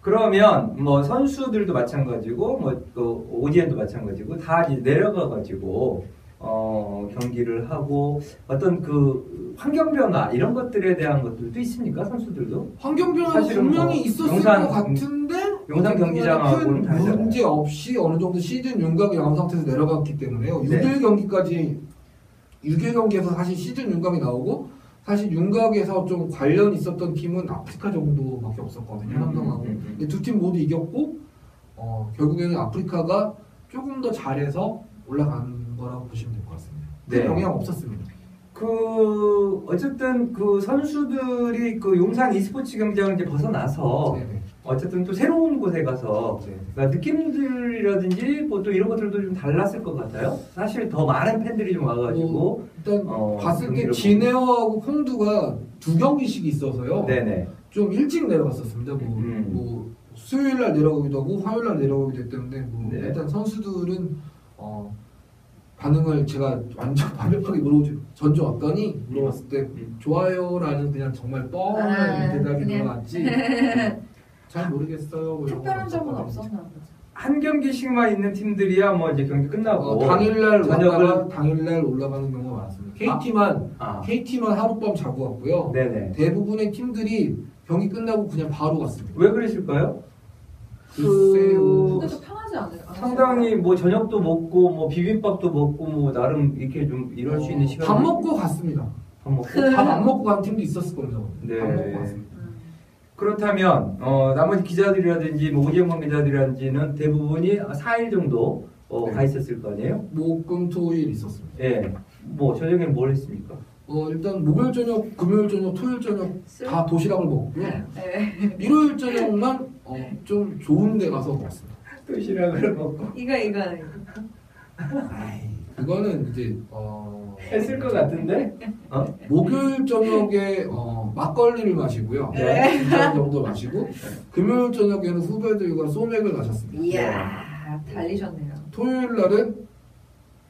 그러면 뭐 선수들도 마찬가지고 뭐 또 오디엔도 마찬가지고 다 이제 내려가 가지고 어, 경기를 하고 어떤 그 환경 변화 이런 것들에 대한 것들도 있습니까 선수들도? 환경 변화가 사실은 분명히 뭐 있었을 용산- 것 같은데 용산 경기장하고는 큰 다르잖아요. 문제 없이 어느 정도 시즌 윤곽이 나온 상태에서 내려갔기 때문에요. 네. 6일 경기까지 6일 경기에서 사실 시즌 윤곽이 나오고 사실 윤곽에서 좀 관련 있었던 팀은 아프리카 정도밖에 없었거든요. 삼성하고. 음, 음, 근데 두팀 모두 이겼고 어, 결국에는 아프리카가 조금 더 잘해서 올라간 거라고 보시면 네. 영향 없었습니다. 그 어쨌든 그 선수들이 그 용산 e스포츠 경기장을 이제 벗어나서 네네. 어쨌든 또 새로운 곳에 가서 네. 그러니까 느낌들이라든지 뭐 또 이런 것들도 좀 달랐을 것 같아요. 사실 더 많은 팬들이 좀 와가지고 일단 어, 봤을 때 진에어하고 홍두가 두 경기씩 있어서요. 네네 좀 일찍 내려갔었습니다. 뭐, 음. 뭐 수요일 날 내려가기도 하고 화요일 날 내려가기도 했는데 뭐 네. 일단 선수들은 어, 반응을 제가 완전 완벽하게 물어보죠. 전주 왔더니 물어봤을 때 음. 좋아요라는 그냥 정말 뻔한 아, 대답이 그냥. 들어갔지. 잘 모르겠어요. 뭐 이런 특별한 거 점은 없었거든요. 없었나 보죠. 한 경기씩만 있는 팀들이야 뭐 이제 경기 끝나고 어, 당일날 저녁을- 당일날 올라가는 경우가 많았습니다. KT만 아 KT만 하룻밤 자고 왔고요. 네네 대부분의 팀들이 경기 끝나고 그냥 바로 갔습니다. 왜 그러실까요? 글쎄요. 근데 좀 편하지 않아요? 상당히 뭐 저녁도 먹고 뭐 비빔밥도 먹고 뭐 나름 이렇게 좀 이럴 수 있는 시간 밥 먹고 갔습니다. 밥 먹고 밥 안 먹고 간 팀도 있었을 겁니다. 네. 밥 먹고 갔습니다. 음. 그렇다면 어, 나머지 기자들이라든지 뭐 오지영만 기자들이라든지는 대부분이 4일 정도 어, 네. 가 있었을 거 아니에요? 목금토일 있었습니다. 예. 뭐 저녁에 뭘 했습니까? 어, 일단 목요일 저녁, 금요일 저녁, 토요일 저녁 술? 다 도시락을 먹고요. 네. 일요일 저녁만 어, 좀 좋은 데 가서 먹었습니다. 도시락을 먹고 이거 이거 아이, 그거는 이제 어, 했을 것 같은데? 어? 목요일 저녁에 어, 막걸리를 마시고요. 네. 두잔 정도 마시고 금요일 저녁에는 후배들과 소맥을 마셨습니다. 이야 달리셨네요. 토요일 날은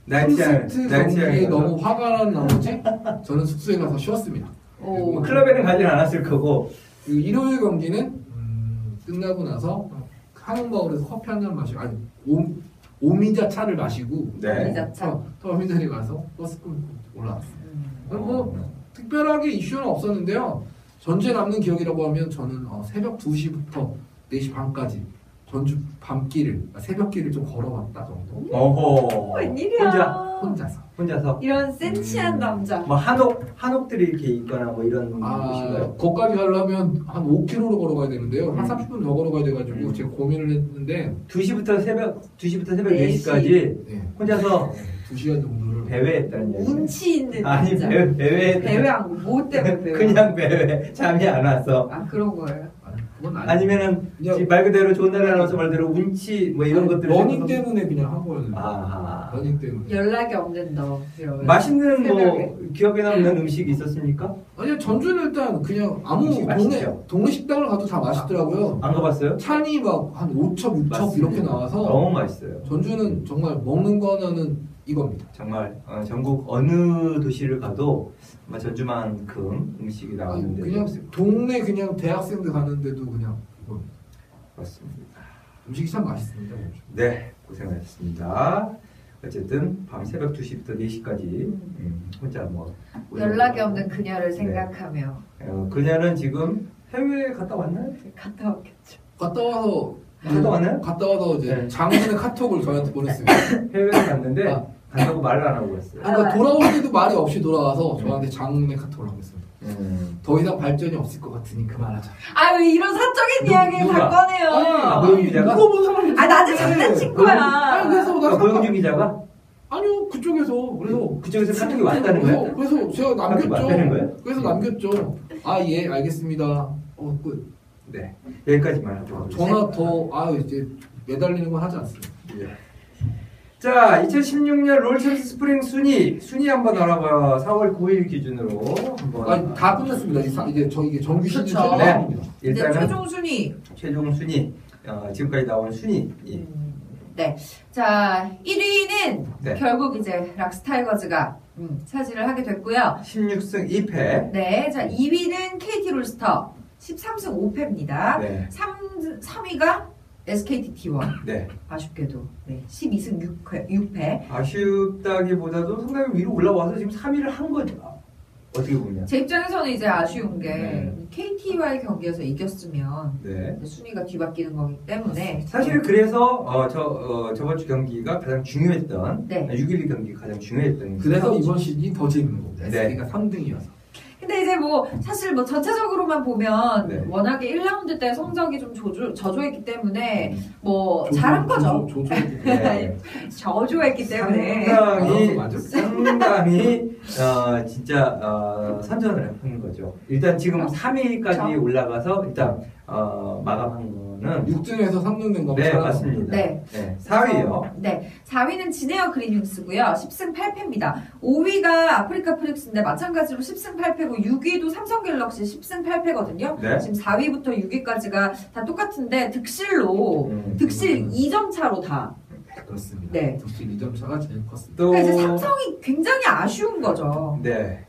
콘서트 경기에 너무 화가 난 나머지 저는 숙소에 가서 쉬었습니다. 오. 뭐 클럽에는 가진 않았을 거고 그리고 일요일 경기는 음, 끝나고 나서 한옥마을에서 커피 한 잔 마시고 아니 오, 오미자 차를 마시고 네. 오미자차. 터- 터미널에 가서 버스 끌고 올라왔어요. 음. 뭐 특별하게 이슈는 없었는데요. 전체 남는 기억이라고 하면 저는 어, 새벽 2시부터 4시 반까지 전주 밤길을 그러니까 새벽길을 좀 걸어봤다 정도 어허 웬일이야? 혼자 혼자서 혼자서 이런 센치한 음. 남자. 뭐 한옥 한옥들이 이렇게 있거나 뭐 이런 아 곳인가요? 거기까지 가려면 한 5km로 걸어가야 되는데요. 한 음. 30분 더 걸어가야 돼가지고 음. 제가 고민을 했는데 2시부터 새벽 2시부터 새벽 네 4시까지 네. 혼자서 2시간 정도를 배회했다는 얘기. 운치 있는 아니 남자. 배회 배회 배회한 거 뭐 때문에 배회? 그냥 배회 잠이 안 왔어. 아 그런 거예요. 아니, 아니 아니면은 말 그대로 좋은 날에 나와서 말대로 운치 뭐 이런 것들 러닝 때문에 그냥 한 거였는데 아하. 러닝 때문에 연락이 없는 너. 맛있는 새벽에. 뭐 기억에 남는 음식이 있었습니까? 아니 전주는 일단 그냥 아무 동네 맛있죠? 동네 식당을 가도 다 맛있더라고요. 안 가봤어요? 찬이 막 한 5첩 6첩 맞습니다. 이렇게 나와서 너무 맛있어요. 전주는 정말 먹는 거 하나는 이겁니다. 정말 어, 전국 어느 도시를 가도 아마 전주만큼 음식이 데가 그냥 없을 동네 그냥 대학생들 가는데도 그냥 이겁니다. 같습니다. 음식이 참 맛있습니다. 네, 고생하셨습니다. 어쨌든 밤 새벽 2시부터 4시까지 음, 혼자 뭐 연락이 없는 그녀를 네. 생각하며 어, 그녀는 지금 해외에 갔다 왔나요? 갔다 왔겠죠. 갔다 와서 갔다 왔나요? 갔다 와서 이제 네. 장문의 카톡을 저한테 보냈습니다. 해외에 갔는데 아. 간다고 말을 안 하고 갔어요. 그러니까 돌아올 때도 말이 없이 돌아와서 저한테 장문의 카톡을 하고 있습니다. 음. 더 이상 발전이 없을 것 같으니 그만하자. 아유 이런 사적인 누- 이야기를 누가? 다 꺼내요. 아, 고영주 기자가? 누가 본 사람이 아, 나는. 장난친 아니, 거야. 아니, 그래서 나 아, 고영주 기자가 아니요 그쪽에서 그래서 그쪽에서 카톡이 왔다는 그래서, 거예요? 그래서 제가 카톡이 왔다는 남겼죠. 그래서 남겼죠. 아 예 알겠습니다. 어 끝. 네, 여기까지만 하도록 하겠습니다. 전화 더 아 이제 매달리는 건 하지 않습니다. 예. 자, 2016년 롤챔스 스프링 순위 순위 한번 알아봐요. 4월 9일 기준으로 한번. 아니 다 끝났습니다. 이제 사- 이제 저 이게 정규 시즌 그쵸. 최종 네. 일단은 최종 순위. 최종 순위 어, 지금까지 나온 순위. 예. 음, 네. 자 1위는 네. 결국 이제 락스타이거즈가 음, 차지를 하게 됐고요. 16승 2패. 네. 자 2위는 KT 롤스터 13승 5패입니다. 네. 3, 3위가 SKT T1 네. 아쉽게도 네, 12승 6패, 6패. 아쉽다기보다도 상당히 위로 올라와서 지금 3위를 한 거죠. 어떻게 보면. 제 입장에서는 이제 아쉬운 게 네. KT와의 경기에서 이겼으면 네. 순위가 뒤바뀌는 거기 때문에 사실 그래서 어, 저 어, 저번 주 경기가 가장 중요했던 네. 6.12 경기가 가장 중요했던 그래서. 이번 시즌이 더 재밌는 겁니다. 네. SK가 3등이어서. 근데 이제 뭐 사실 뭐 전체적으로만 보면 네. 워낙에 1라운드 때 성적이 좀 저조, 저조했기 때문에 음. 뭐 잘한 거죠. 조조, 조조. 네. 저조했기 때문에 상당히 아. 상당히 어, 진짜 어, 선전을 한 거죠. 일단 지금 어, 3위까지 그렇죠. 올라가서 일단 어, 마감한 거는 6등에서 3등 된 거면 네 맞습니다. 네. 4위요. 네, 4위는 지네어 그리닝스고요. 10승 8패입니다. 5위가 아프리카 프릭스인데 마찬가지로 10승 8패고 6위도 삼성 갤럭시 10승 8패거든요. 네. 지금 4위부터 6위까지가 다 똑같은데 득실로 음. 득실 2점 차로 다. 그렇습니다. 네. 득실 2점 차가 제일 컸습니다. 또 그러니까 이제 삼성이 굉장히 아쉬운 거죠. 네.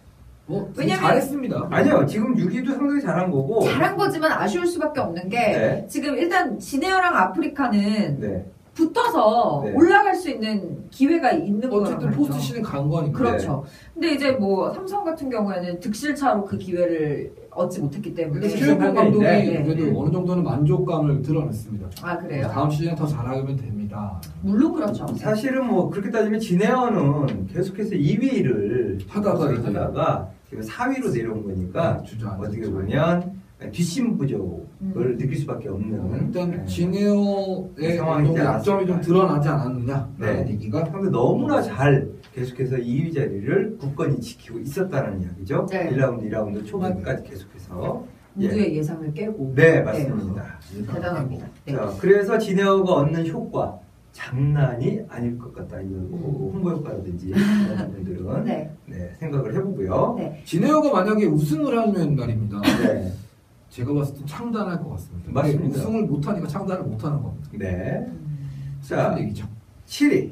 뭐 왜냐면- 잘했습니다. 아니요 지금 6위도 상당히 잘한 거고. 잘한 거지만 아쉬울 수밖에 없는 게 네. 지금 일단 지네어랑 아프리카는 네. 붙어서 네. 올라갈 수 있는 기회가 있는 거란 어쨌든. 포스트 시즌 간 거니까. 그렇죠. 근데 이제 뭐 삼성 같은 경우에는 득실차로 그 기회를 얻지 못했기 때문에 네. 최영범 감독이 네. 그래도 음. 어느 정도는 만족감을 드러냈습니다. 아 그래요? 다음 시즌에 더 잘하면 됩니다. 물론 그렇죠. 사실은 뭐 그렇게 따지면 진에어는 계속해서 2위를 하다가 하다가 지금 4위로 내려온 거니까 주저앉았죠. 어떻게 보면 뒷심 부족을 음. 느낄 수밖에 없는 일단 네. 운동의 약점이 좀? 드러나지 않았느냐라는 네. 얘기가 근데 너무나 잘 계속해서 2위 자리를 굳건히 지키고 있었다는 이야기죠. 네. 1라운드, 2라운드 초반까지 계속해서 모두의 예. 상을 깨고 네 맞습니다. 대단합니다. 네. 자, 그래서 진에어가 얻는 효과 장난이 아닐 것 같다. 이거 뭐 홍보 효과라든지 이런 분들은 네. 네, 생각을 해보고요. 네. 진에어가 만약에 우승을 하면 말입니다. 네. 제가 봤을 때 창단할 것 같습니다. 맞습니다. 우승을 못하니까 창단을 못하는 겁니다. 네. 음. 자, 얘기죠. 7위.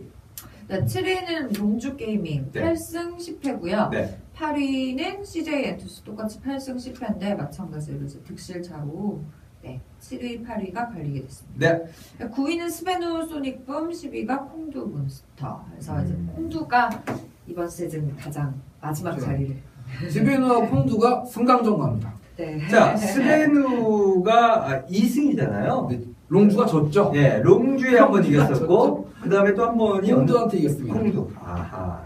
네, 7위는 동주 게이밍 네. 8승 10패고요. 네. 8위는 CJ 엔투스 똑같이 8승 10패인데 마찬가지로 득실차로 네, 7위, 8위가 갈리게 됐습니다. 네. 9위는 스베누 소닉붐, 10위가 콩두 몬스터. 그래서 이제 음. 콩두가 이번 시즌 가장 마지막 그렇죠. 자리를. 스베누와 콩두가 승강전 갑니다. 네. 자, 스베누가 2승이잖아요. 근데 롱주가 졌죠. 예, 롱주에 한 번 이겼었고, 그 다음에 또 한 번이 콩두한테 이겼습니다. 콩두. 아하.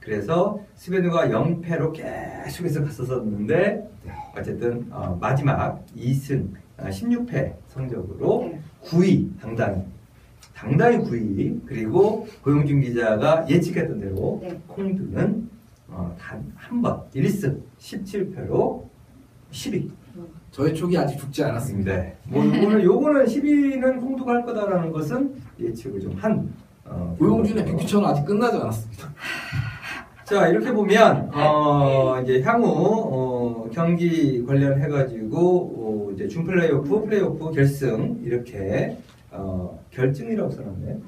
그래서 스베누가 0패로 계속해서 갔었었는데, 네. 어쨌든, 어, 마지막 2승, 16패 성적으로 네. 9위, 당당히. 당당히 9위. 그리고 고용준 기자가 예측했던 대로 네. 콩두는 어, 단한 번 1승 17패로 10위. 저의 촉이 아직 죽지 않았습니다. 네. 뭐 요거는 요거는 10위는 콩두가 할 거다라는 것은 예측을 좀 한. 어, 고용준의. 빅피처는 아직 끝나지 않았습니다. 자 이렇게 보면 어, 이제 향후 어, 경기 관련해 가지고 어, 이제 준 플레이오프, 플레이오프 결승 이렇게 어, 결승이라고 써놨네.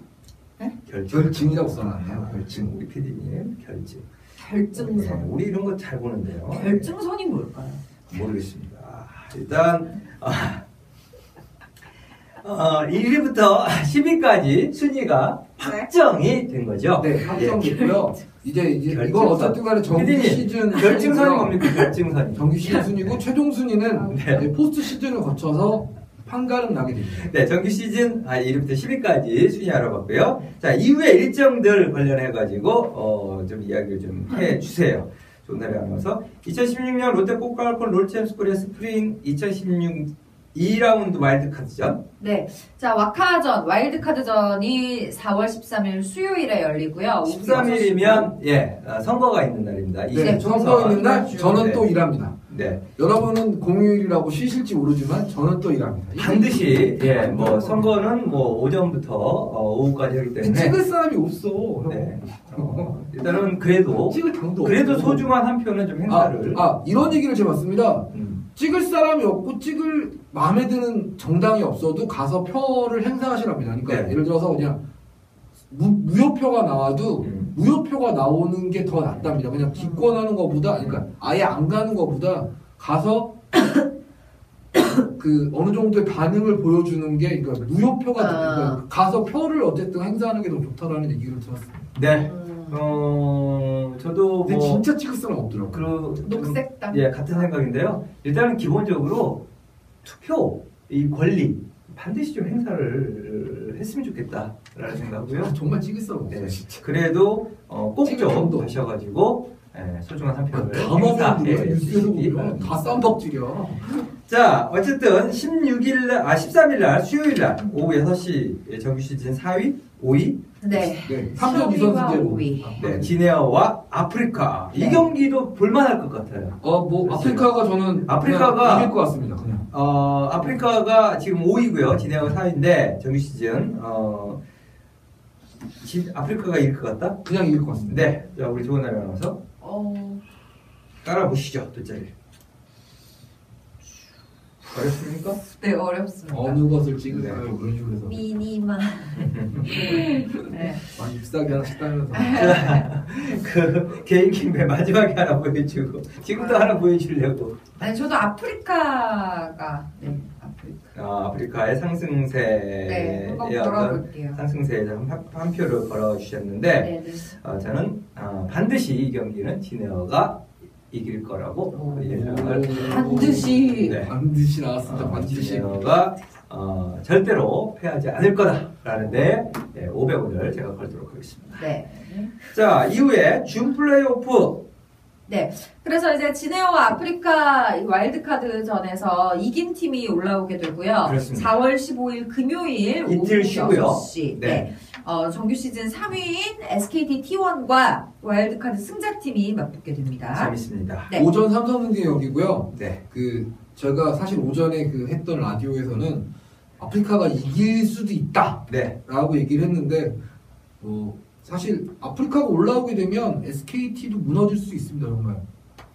네? 결승. 결승이라고 써놨네요. 아, 결승 우리 PD님 결승. 결승선. 네, 우리 이런 거 잘 보는데요. 결승선이 뭘까요? 모르겠습니다. 일단 아, 어, 1위부터 10위까지 순위가 확정이 된 거죠. 네, 확정됐고요. 이제 이제 이건. 어쨌든 간에 정규 피디님, 시즌 결승선이 순위고요. 뭡니까? 결승선이. 정규 시즌 순위고 최종 순위는 네. 이제 포스트 시즌을 거쳐서 판가름 나게 됩니다. 네, 정규 시즌 아, 1위부터 10위까지 순위 알아봤고요. 자, 이후의 일정들 관련해가지고, 어, 좀 이야기를 좀 해주세요. 좋은 날 아나운서 2016년 롯데 꼬깔콘 롤챔스 코리아 스프링 2016 2라운드 와일드카드전. 네. 자, 와카전, 와일드카드전이 4월 13일 수요일에 열리고요. 오후 13일이면, 예, 어, 선거가 있는 날입니다. 네, 이제 선거 있는 날 저는 네. 또 일합니다. 네. 여러분은 공휴일이라고 쉬실지 모르지만 저는 또 일합니다. 반드시, 예, 뭐, 선거는 뭐, 오전부터 어, 오후까지 하기 때문에. 찍을 사람이 없어. 형. 네. 어, 일단은 그래도, 찍을 당도 그래도 없고. 소중한 한 표는 좀 아, 행사를. 아 이런 얘기를 제가 봤습니다. 음. 찍을 사람이 없고 찍을 마음에 드는 정당이 없어도 가서 표를 행사하시랍니다. 그러니까 네. 예를 들어서 그냥 무, 무효표가 나와도 음. 무효표가 나오는 게 더 낫답니다. 그냥 기권하는 것보다 그러니까 아예 안 가는 것보다 가서 그 그 어느 정도의 반응을 보여주는 게 그러니까 무효표가 아. 그러니까 가서 표를 어쨌든 행사하는 게 더 좋다라는 얘기를 들었어요. 네. 음, 어, 저도 근데 뭐 진짜 찍을 사람 없더라고. 그 좀- 녹색 땅. 예, 같은 생각인데요. 일단은 기본적으로 투표 이 권리 반드시 좀 행사를 했으면 좋겠다라는 생각고요. 아, 정말 찍을 사람 없어. 네. 그래도 어, 꼭 찍을 좀 정도. 하셔가지고 예, 소중한 한 표를 다 먹는 거야. 행사해 뉴스에서 주시기 보면 다 바랍니다. 쌈박질이야. 자, 어쨌든 16일 날, 아 13일 날 수요일 날 오후 6시 정규 시즌 4위, 5위, 네. 네. 3전 2선 셔리와 승제로. 오위. 네, 지네어와 아프리카. 이 네. 경기도 볼만할 것 같아요. 어, 뭐 아프리카가 저는 아프리카가- 이길 것 같습니다. 그냥. 어, 아프리카가 지금 5위고요. 지네어가 4위인데 정규 시즌 어, 지- 아프리카가 이길 것 같다? 그냥 이길 것 같습니다. 네. 자, 우리 좋은 날에 나와서 어, 깔아보시죠. 돗자리. 어렵습니까? 네, 어렵습니다. 어느 것을 찍을까요? 네. 그런 식으로 해서 미니마. 네. 많이 비싸게 하나씩 따면서 그 개인 킴배 마지막에 하나 보여주고 지금도 하나 보여주려고 아니, 저도 아프리카가, 네, 아프리카. 어, 아프리카의 상승세에 네, 한번 어떤 걸어볼게요. 상승세에 한, 한 표를 걸어주셨는데 네, 네. 어, 저는 어, 반드시 이 경기는 지네어가 이길 거라고 오. 예상을 반드시. 네. 반드시 나왔습니다. 어, 반드시. 지네어가 어, 절대로 패하지 않을 거다라는데 예, 500원을 제가 걸도록 하겠습니다. 네. 자 이후에 준 플레이오프 네. 그래서 이제 지네어와 아프리카 이 와일드카드 전에서 이긴 팀이 올라오게 되고요. 그렇습니다. 4월 15일 금요일 이틀 오후 쉬고요. 6시. 네. 네. 어, 정규 시즌 3위인 SKT T1과 와일드카드 승자팀이 맞붙게 됩니다. 재밌습니다. 네. 오전 삼성 경기역이고요. 네. 그 제가 사실 오전에 그 했던 라디오에서는 아프리카가 이길 수도 있다라고 네. 얘기를 했는데 뭐 사실 아프리카가 올라오게 되면 SKT도 무너질 수 있습니다 정말.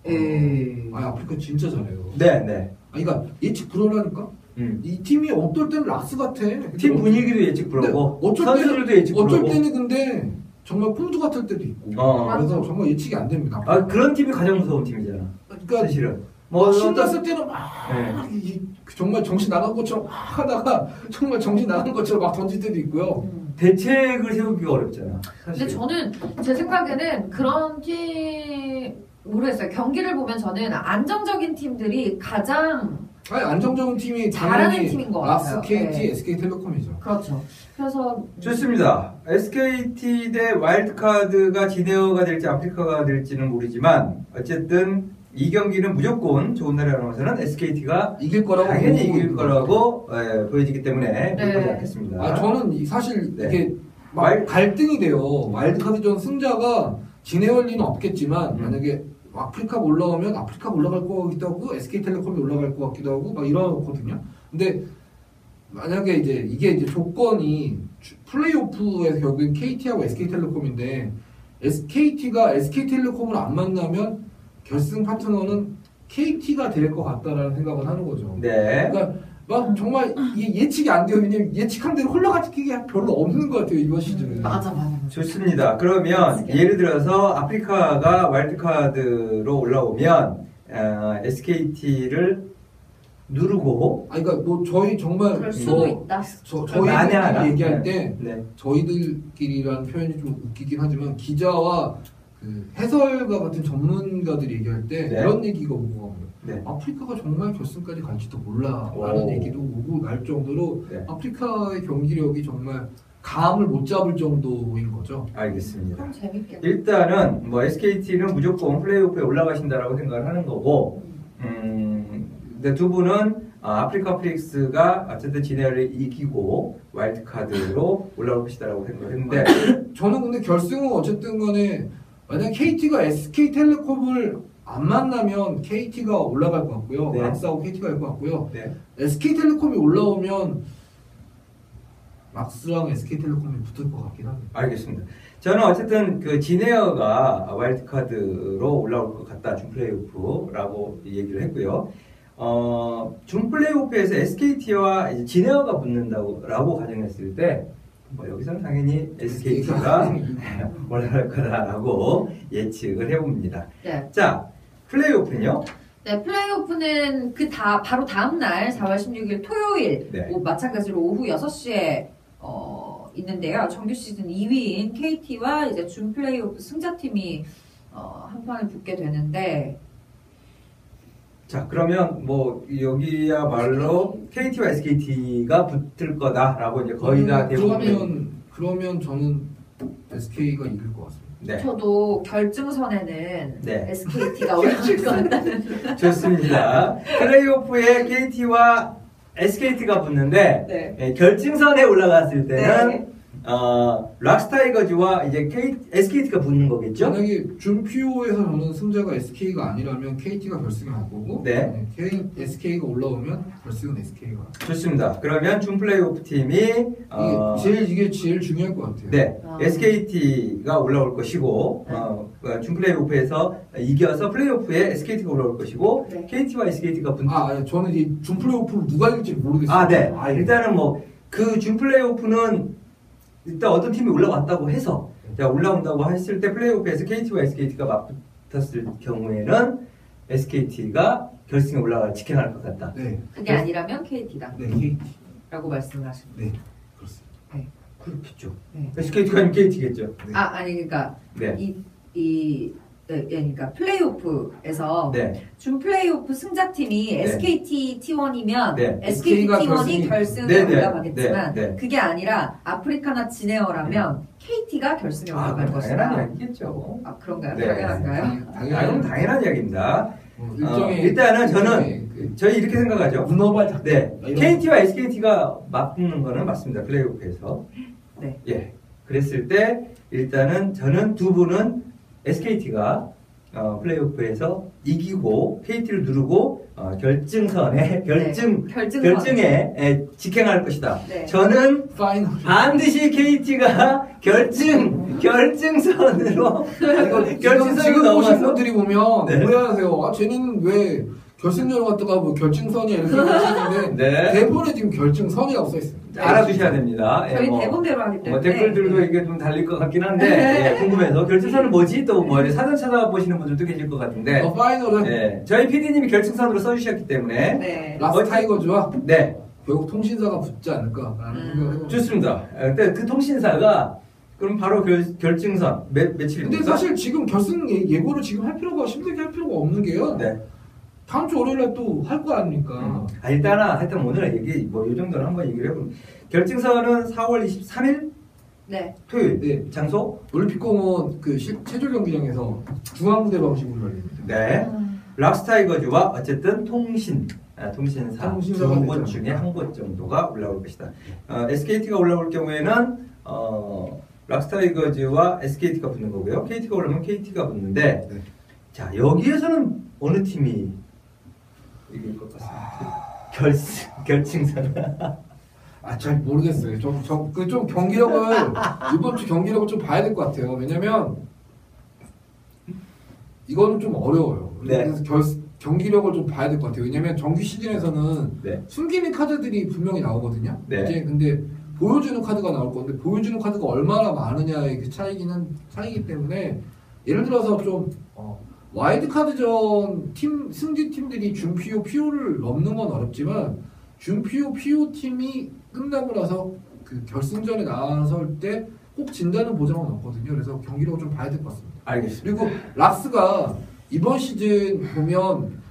에. 아 아프리카 진짜 잘해요. 네, 네. 아니 그러니까 예측 불허라니까. 음. 이 팀이 어떨 때는 락스 같아. 팀 분위기도 예측 불허고 네, 어쩔 선수들도 때는 예측 어쩔 불허고 때는 근데 정말 폰드 같을 때도 있고. 어. 그래서 정말 예측이 안 됩니다. 아 그런 팀이 가장 무서운 팀이잖아. 그러니까 사실은 뭐 신났을 때는 막 네. 이- 정말 정신 나간 것처럼 막 하다가 정말 정신 나간 것처럼 막 던질 때도 있고요. 음. 대책을 세우기가 어렵잖아. 사실. 근데 저는 제 생각에는 그런 팀 모르겠어요. 경기를 보면 저는 안정적인 팀들이 가장 아니 안정적인 팀이 잘하는 당연히 팀인 것 같아요. KT, 네. SK텔레콤이죠. 그렇죠. 그래서 좋습니다. SKT 대 와일드카드가 지네어가 될지 아프리카가 될지는 모르지만 어쨌든 이 경기는 무조건 좋은 날에 나와서는 SKT가 이길 거라고 당연히 보고 이길 있는 거라고 예, 보여지기 때문에 네. 보지 않겠습니다. 아 저는 이- 사실 네. 이게 막 와일- 갈등이 돼요. 와일드카드전 승자가 진해올 리는 없겠지만 음. 만약에 아프리카 올라오면 아프리카 올라갈 것 같기도 하고 SK텔레콤이 올라갈 것 같기도 하고 막 이러거든요. 근데 만약에 이제 이게 이제 조건이 주- 플레이오프에서 결국엔 KT하고 SK텔레콤인데 SKT가 SK텔레콤을 안 만나면 결승 파트너는 KT가 될 것 같다라는 생각을 하는 거죠. 네. 그러니까 막 정말 이게 예측이 안 돼요. 왜냐면 예측한 대로 흘러가기 별로 없는 것 같아요 이번 시즌은. 맞아 맞아. 좋습니다. 그러면 예를 들어서 아프리카가 와일드카드로 올라오면 어, SKT를 누르고 아니 그러니까 뭐 저희 정말 그럴 수도 저, 있다. 저 만에하나. 저희들끼리 얘기할 네. 때 네. 저희들끼리라는 표현이 좀 웃기긴 하지만 기자와 그 해설가 같은 전문가들이 얘기할 때 네. 이런 얘기가 오고 가고요. 네. 아프리카가 정말 결승까지 갈지도 몰라라는 오. 얘기도 오고 날 정도로 네. 아프리카의 경기력이 정말 감을 못 잡을 정도인 거죠. 알겠습니다. 그럼 재밌겠네. 일단은 뭐 SKT는 무조건 플레이오프에 올라가신다라고 생각을 하는 거고, 음, 근데 두 분은 아, 아프리카 프릭스가 어쨌든 진해를 이기고 와일드카드로 올라올 것이다라고 생각했는데, 저는 근데 결승은 어쨌든 간에 만약 KT가 SK텔레콤을 안 만나면 KT가 올라갈 것 같고요. 네. 락스하고 KT가 갈 것 같고요. 네. SK텔레콤이 올라오면 락스랑 SK텔레콤이 붙을 것 같긴 합니다. 알겠습니다. 저는 어쨌든 그 진에어가 와일드카드로 올라올 것 같다, 준 플레이오프라고 얘기를 했고요. 어, 준 플레이오프에서 SKT와 진에어가 붙는다고 가정했을 때, 뭐 여기서는 당연히 SKT가 올라갈 거다라고 예측을 해봅니다. 네. 자, 플레이오프는요, 네, 플레이오프는 그 다, 바로 다음날 4월 16일 토요일, 네. 오, 마찬가지로 오후 6시에, 어, 있는데요. 정규 시즌 2위인 KT와 이제 준 플레이오프 승자팀이, 어, 한 판을 붙게 되는데, 자, 그러면 뭐 여기야말로 KT와 SKT가 붙을 거다라고 이제 거의 다 대부분 음, 그러면 그러면 저는 SK가 이길 것 같습니다. 네. 저도 결승선에는 네. SKT가 올라갈 것 같다는. 좋습니다. 플레이오프에 KT와 SKT가 붙는데 네. 예, 결승선에 올라갔을 때는 네. 어, 락스타이거즈와 이제 K, SKT가 붙는 거겠죠? 만약에 준피오에서 저는 승자가 SK가 아니라면 KT가 결승에 갈 거고 네. K, SK가 올라오면 결승은 SK가. 좋습니다. 그러면 준 플레이오프 팀이 어, 이게 제일 이게 제일 중요할 것 같아요. 네, 아. SKT가 올라올 것이고 네. 어, 준 플레이오프에서 이겨서 플레이오프에 SKT가 올라올 것이고 네. KT와 SKT가 붙는 아, 아니, 저는 이 준 플레이오프를 누가 이길지 모르겠어요. 아, 네. 아, 예. 일단은 뭐, 그 준 플레이오프는 일단 어떤 팀이 올라왔다고 해서, 자, 올라온다고 했을 때 플레이오프에서 KT와 SKT가 맞붙었을 경우에는 SKT가 결승에 올라가 직행할 것 같다. 네, 그게 아니라면 KT다. 네, KT. 라고 말씀을 하십니다. 네, 그렇습니다. 그렇겠죠. 네. SKT가 아니면 KT겠죠. 네. 아, 아니, 그러니까, 네. 이, 이, 네, 그러니까 플레이오프에서 네. 준 플레이오프 승자팀이 네. SKT T1이면 네. SKT SK가 T1이 결승이- 결승에 네, 네. 올라가겠지만 네, 네. 그게 아니라 아프리카나 지네어라면 KT가 결승에 아, 올라갈 그건 것이다. 당연한 이야기겠죠. 아 그런가요? 네. 당연한가요? 아, 당연히 당연한 이야기입니다. 어, 어, 일단은 저는 일종의 그 저희 이렇게 생각하죠. 문어발 작전. 네. 이런 KT와 SKT가 맞붙는 거는 맞습니다. 플레이오프에서. 네. 예. 그랬을 때 일단은 저는 두 분은 SKT가 어, 플레이오프에서 이기고 KT를 누르고 어, 결승선에 결승 네. 결승선. 결승에 에, 직행할 것이다. 네. 저는 파이널. 반드시 KT가 결승 결승선으로 지금, 결승선을 지금 보신 넘어서 분들이 보면 네. 오해하세요. 아, 쟤는 왜 결승전 갔다가 뭐 결승선이야 이렇게 하시는데 네. 대본에 지금 결승선이라고 써 있어요. 알아두셔야 됩니다. 예, 저희 뭐. 대본대로 하기 때문에 뭐 댓글들도 이게 좀 달릴 것 같긴 한데 예, 궁금해서 결승선은 뭐지 또 뭐 사전 찾아보시는 분들도 계실 것 같은데 어, 파이널은 예, 저희 PD님이 결승선으로 써주셨기 때문에 네. 락스 타이거즈와 네 결국 통신사가 붙지 않을까라는 음. 생각을 해봅니다. 좋습니다. 예, 근데 그 통신사가 그럼 바로 결, 결승선 몇 근데 며칠입니까? 사실 지금 결승 예- 예고를 지금 할 필요가 힘들게 할 필요가 없는 게요. 네. 다음 주 월요일에 또 할 거 아닙니까? 음. 아, 일단은 하여튼 오늘 얘기 뭐이 정도는 한번 얘기를 해보면 결승선은 4월 23일 네. 토요일 네. 장소 올림픽공원 그 시- 체조 경기장에서 중앙 무대 방식으로 열립니다. 네 락스타이거즈와 어쨌든 통신 아, 통신사 통신사가 두곳 되죠. 중에 한 곳 정도가 올라올 것이다. 어, SKT가 올라올 경우에는 어, 락스타이거즈와 SKT가 붙는 거고요. KT가 올라오면 KT가 붙는데 네. 자 여기에서는 어느 팀이 이길 것 같습니다. 결승 결승선 아, 잘 모르겠어요. 좀, 좀, 그 좀 경기력을, 이번 주 경기력을 좀 봐야 될 것 같아요. 왜냐면, 이거는 좀 어려워요. 네. 그래서 결, 경기력을 좀 봐야 될 것 같아요. 왜냐면 정규 시즌에서는 네. 숨기는 카드들이 분명히 나오거든요. 네. 이제 근데 보여주는 카드가 나올 건데, 보여주는 카드가 얼마나 많으냐의 그 차이기는, 차이기 때문에, 예를 들어서 좀, 어, 와일드카드전 팀, 승리 팀들이 준PO, PO를 넘는 건 어렵지만, 준PO, PO 팀이 끝나고 나서 그 결승전에 나설 때 꼭 진다는 보장은 없거든요. 그래서 경기력을 좀 봐야 될 것 같습니다. 알겠습니다. 그리고 락스가 이번 시즌 보면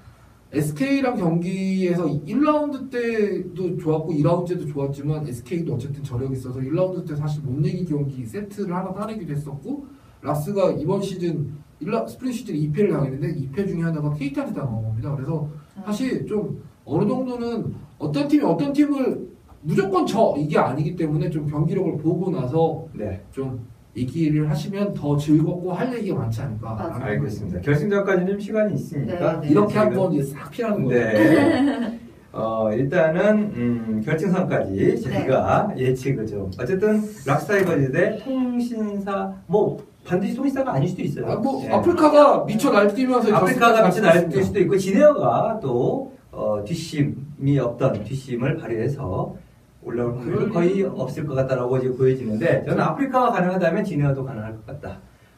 SK랑 경기에서 1라운드 때도 좋았고 2라운드 때도 좋았지만 SK도 어쨌든 저력이 있어서 1라운드 때 사실 못 내기 경기 세트를 하나 따내기도 했었고 락스가 이번 시즌 1라, 스프링 시즌 2패를 당했는데 2패 중에 하나가 KT한테 당한 겁니다. 그래서 사실 좀 어느 정도는 어떤 팀이 어떤 팀을 무조건 져 이게 아니기 때문에 좀 경기력을 보고 나서 네. 좀 얘기를 하시면 더 즐겁고 할 얘기가 많지 않을까. 맞아요. 알겠습니다. 결승전까지는 좀 시간이 있으니까 네, 네. 이렇게 한번 이제 싹 피하는 거죠. 네. 어, 일단은 음, 결승전까지 저희가 예측을 좀 어쨌든 락스타이거즈 대 통신사 뭐 반드시 통신사가 아닐 수도 있어요. 아, 뭐 네. 아프리카가 미쳐 날뛰면서 아프리카가 미쳐 갈 날뛸 수도 있고 지네어가 또 어, 뒷심이 없던 뒷심을 발휘해서 올라올 확률은 그럴 거의 없을 것 같다라고 이제 보여지는데 저는 아프리카가 가능하다면 지네어도 가능할 것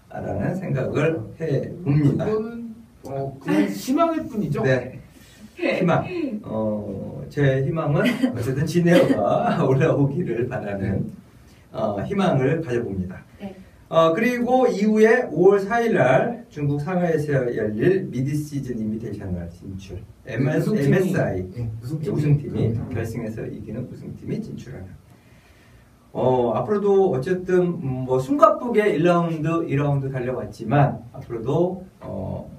같다라는 생각을 해 봅니다. 어, 그냥 희망일 뿐이죠. 네. 희망. 어, 제 희망은 어쨌든 진에어가 올라오기를 바라는 어, 희망을 가져봅니다. 네. 어, 그리고 이후에 5월 4일 날 중국 상하이에서 열릴 Mid Season Invitational 진출. MS, MSI 네, 우승팀이, 우승팀이 음. 결승에서 이기는 우승팀이 진출하는. 어, 앞으로도 어쨌든 음, 뭐 숨가쁘게 1라운드, 2라운드 달려왔지만 앞으로도 어,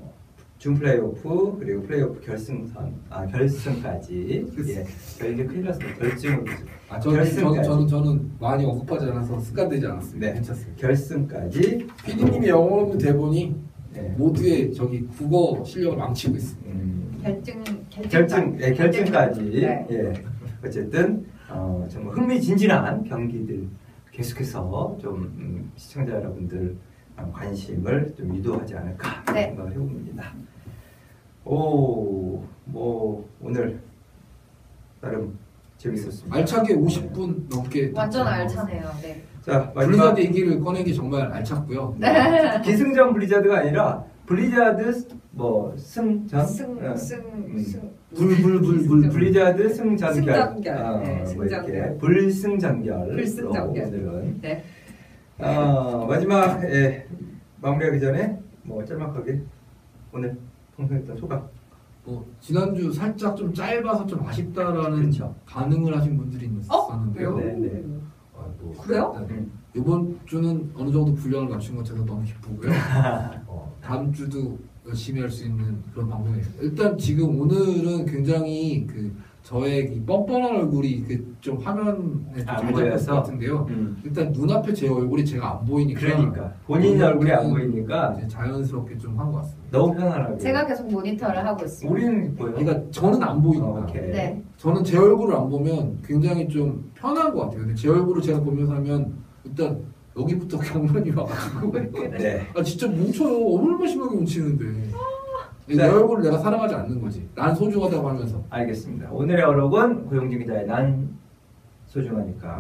준 플레이오프 그리고 플레이오프 결승선 아 결승까지 예, 저 이게 큰일 났어요 결승으로 아, 저는, 저는, 결승까지. 저는, 저는 많이 언급하지 않아서 습관되지 않았습니다. 네. 괜찮습니다. 결승까지 PD님의 영어 없는 대본이 예, 모두의 저기 국어 실력을 망치고 있습니다. 음, 결승 결승 결승 예, 결승까지 네. 예, 어쨌든 어, 정말 흥미진진한 경기들 계속해서 좀 음, 시청자 여러분들 어, 관심을 좀 유도하지 않을까 네. 생각을 해봅니다. 오, 뭐 오늘 나름 재밌었습니다. 알차게 50분 넘게 완전 다 알차네요. 네. 자 블리자드 얘기를 꺼내기 정말 알찼고요. 네. 기승전 블리자드가 아니라 블리자드 뭐 승전 어, 승승승 불불불불 블리자드 승전결 승전결. 어, 네, 뭐 승전결. 이렇게 불승전결 불승전결. 오늘은 네. 어, 마지막 예, 마무리하기 전에 뭐 짤막하게 오늘 방송했던 소감 뭐 지난주 살짝 좀 짧아서 좀 아쉽다라는 그렇죠. 반응을 하신 분들이 어? 있었는데요. 네, 네. 아, 뭐, 그래요? 일단 음. 이번 주는 어느 정도 분량을 맞춘 것 같아서 너무 기쁘고요. 어, 다음 주도 열심히 할 수 있는 그런 방송이었어요. 일단 지금 오늘은 굉장히 그 저의 이 뻔뻔한 얼굴이 그 좀 화면에 안잘 잡힐 보여서? 것 같은데요. 음. 일단 눈앞에 제 얼굴이 제가 안 보이니까 그러니까 본인 얼굴이 안 보이니까 이제 자연스럽게 좀 한 것 같습니다. 너무 편안하게 제가 계속 모니터를 하고 있습니다. 우리는 보여 그러니까 저는 안 보이니까. 어, 오케이. 네. 저는 제 얼굴을 안 보면 굉장히 좀 편한 것 같아요. 근데 제 얼굴을 제가 보면서 하면 일단 여기부터 경련이 와가지고 네. 아 진짜 뭉쳐요. 얼마나 심하게 뭉치는데 내 네. 얼굴을 내가 사랑하지 않는 거지. 난 소중하다고 하면서 알겠습니다. 오늘의 어록은 고용진 기자의 난 소중하니까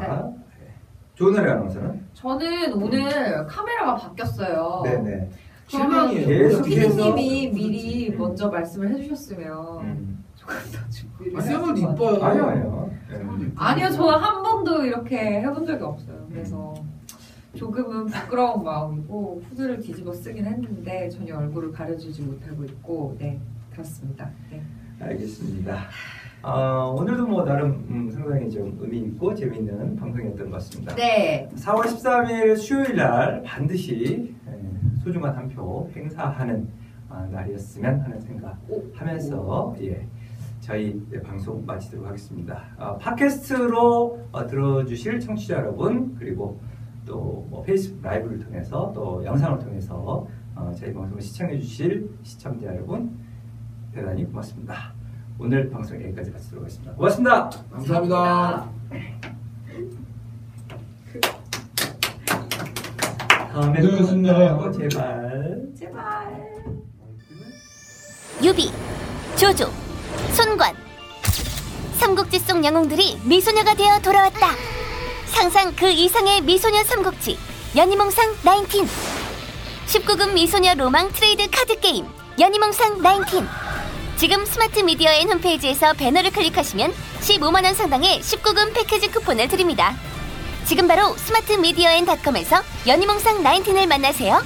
네. 조은혜 아나운서는 저는 오늘 카메라가 바뀌었어요. 네네 실망이에요. 계속 어떻게 해서- 피디님이 미리 먼저 말씀을 해주셨으면 음. 조금 더 준비를 아, 쌤은 했을 것 같아요. 이뻐요. 아니요 아니요 네. 쌤은 이뻐요. 아니요, 저한 번도 이렇게 해본 적이 없어요. 그래서 조금은 부끄러운 마음이고 후드를 뒤집어 쓰긴 했는데 전혀 얼굴을 가려주지 못하고 있고 네 그렇습니다. 네. 알겠습니다. 아, 오늘도 뭐 나름 음, 상당히 좀 의미 있고 재미있는 방송이었던 것 같습니다. 네. 4월 13일 수요일 날 반드시 예, 소중한 한 표 행사하는 아, 날이었으면 하는 생각하면서 예, 저희 네, 방송 마치도록 하겠습니다. 아, 팟캐스트로 어, 들어주실 청취자 여러분 그리고 또 뭐 페이스북 라이브를 통해서 또 영상을 통해서 어, 저희 방송을 시청해 주실 시청자 여러분 대단히 고맙습니다. 오늘 방송 여기까지 마치도록 하겠습니다. 고맙습니다. 감사합니다. 다음에 네, 고맙습니다. 또 제발. 제발. 유비, 조조, 손관 삼국지 속 영웅들이 미소녀가 되어 돌아왔다 상상 그 이상의 미소녀 삼국지 연희몽상 19 19금 미소녀 로망 트레이드 카드 게임 연희몽상 19 지금 스마트 미디어엔 홈페이지에서 배너를 클릭하시면 15만원 상당의 19금 패키지 쿠폰을 드립니다. 지금 바로 스마트 미디어엔 닷컴에서 연희몽상 19을 만나세요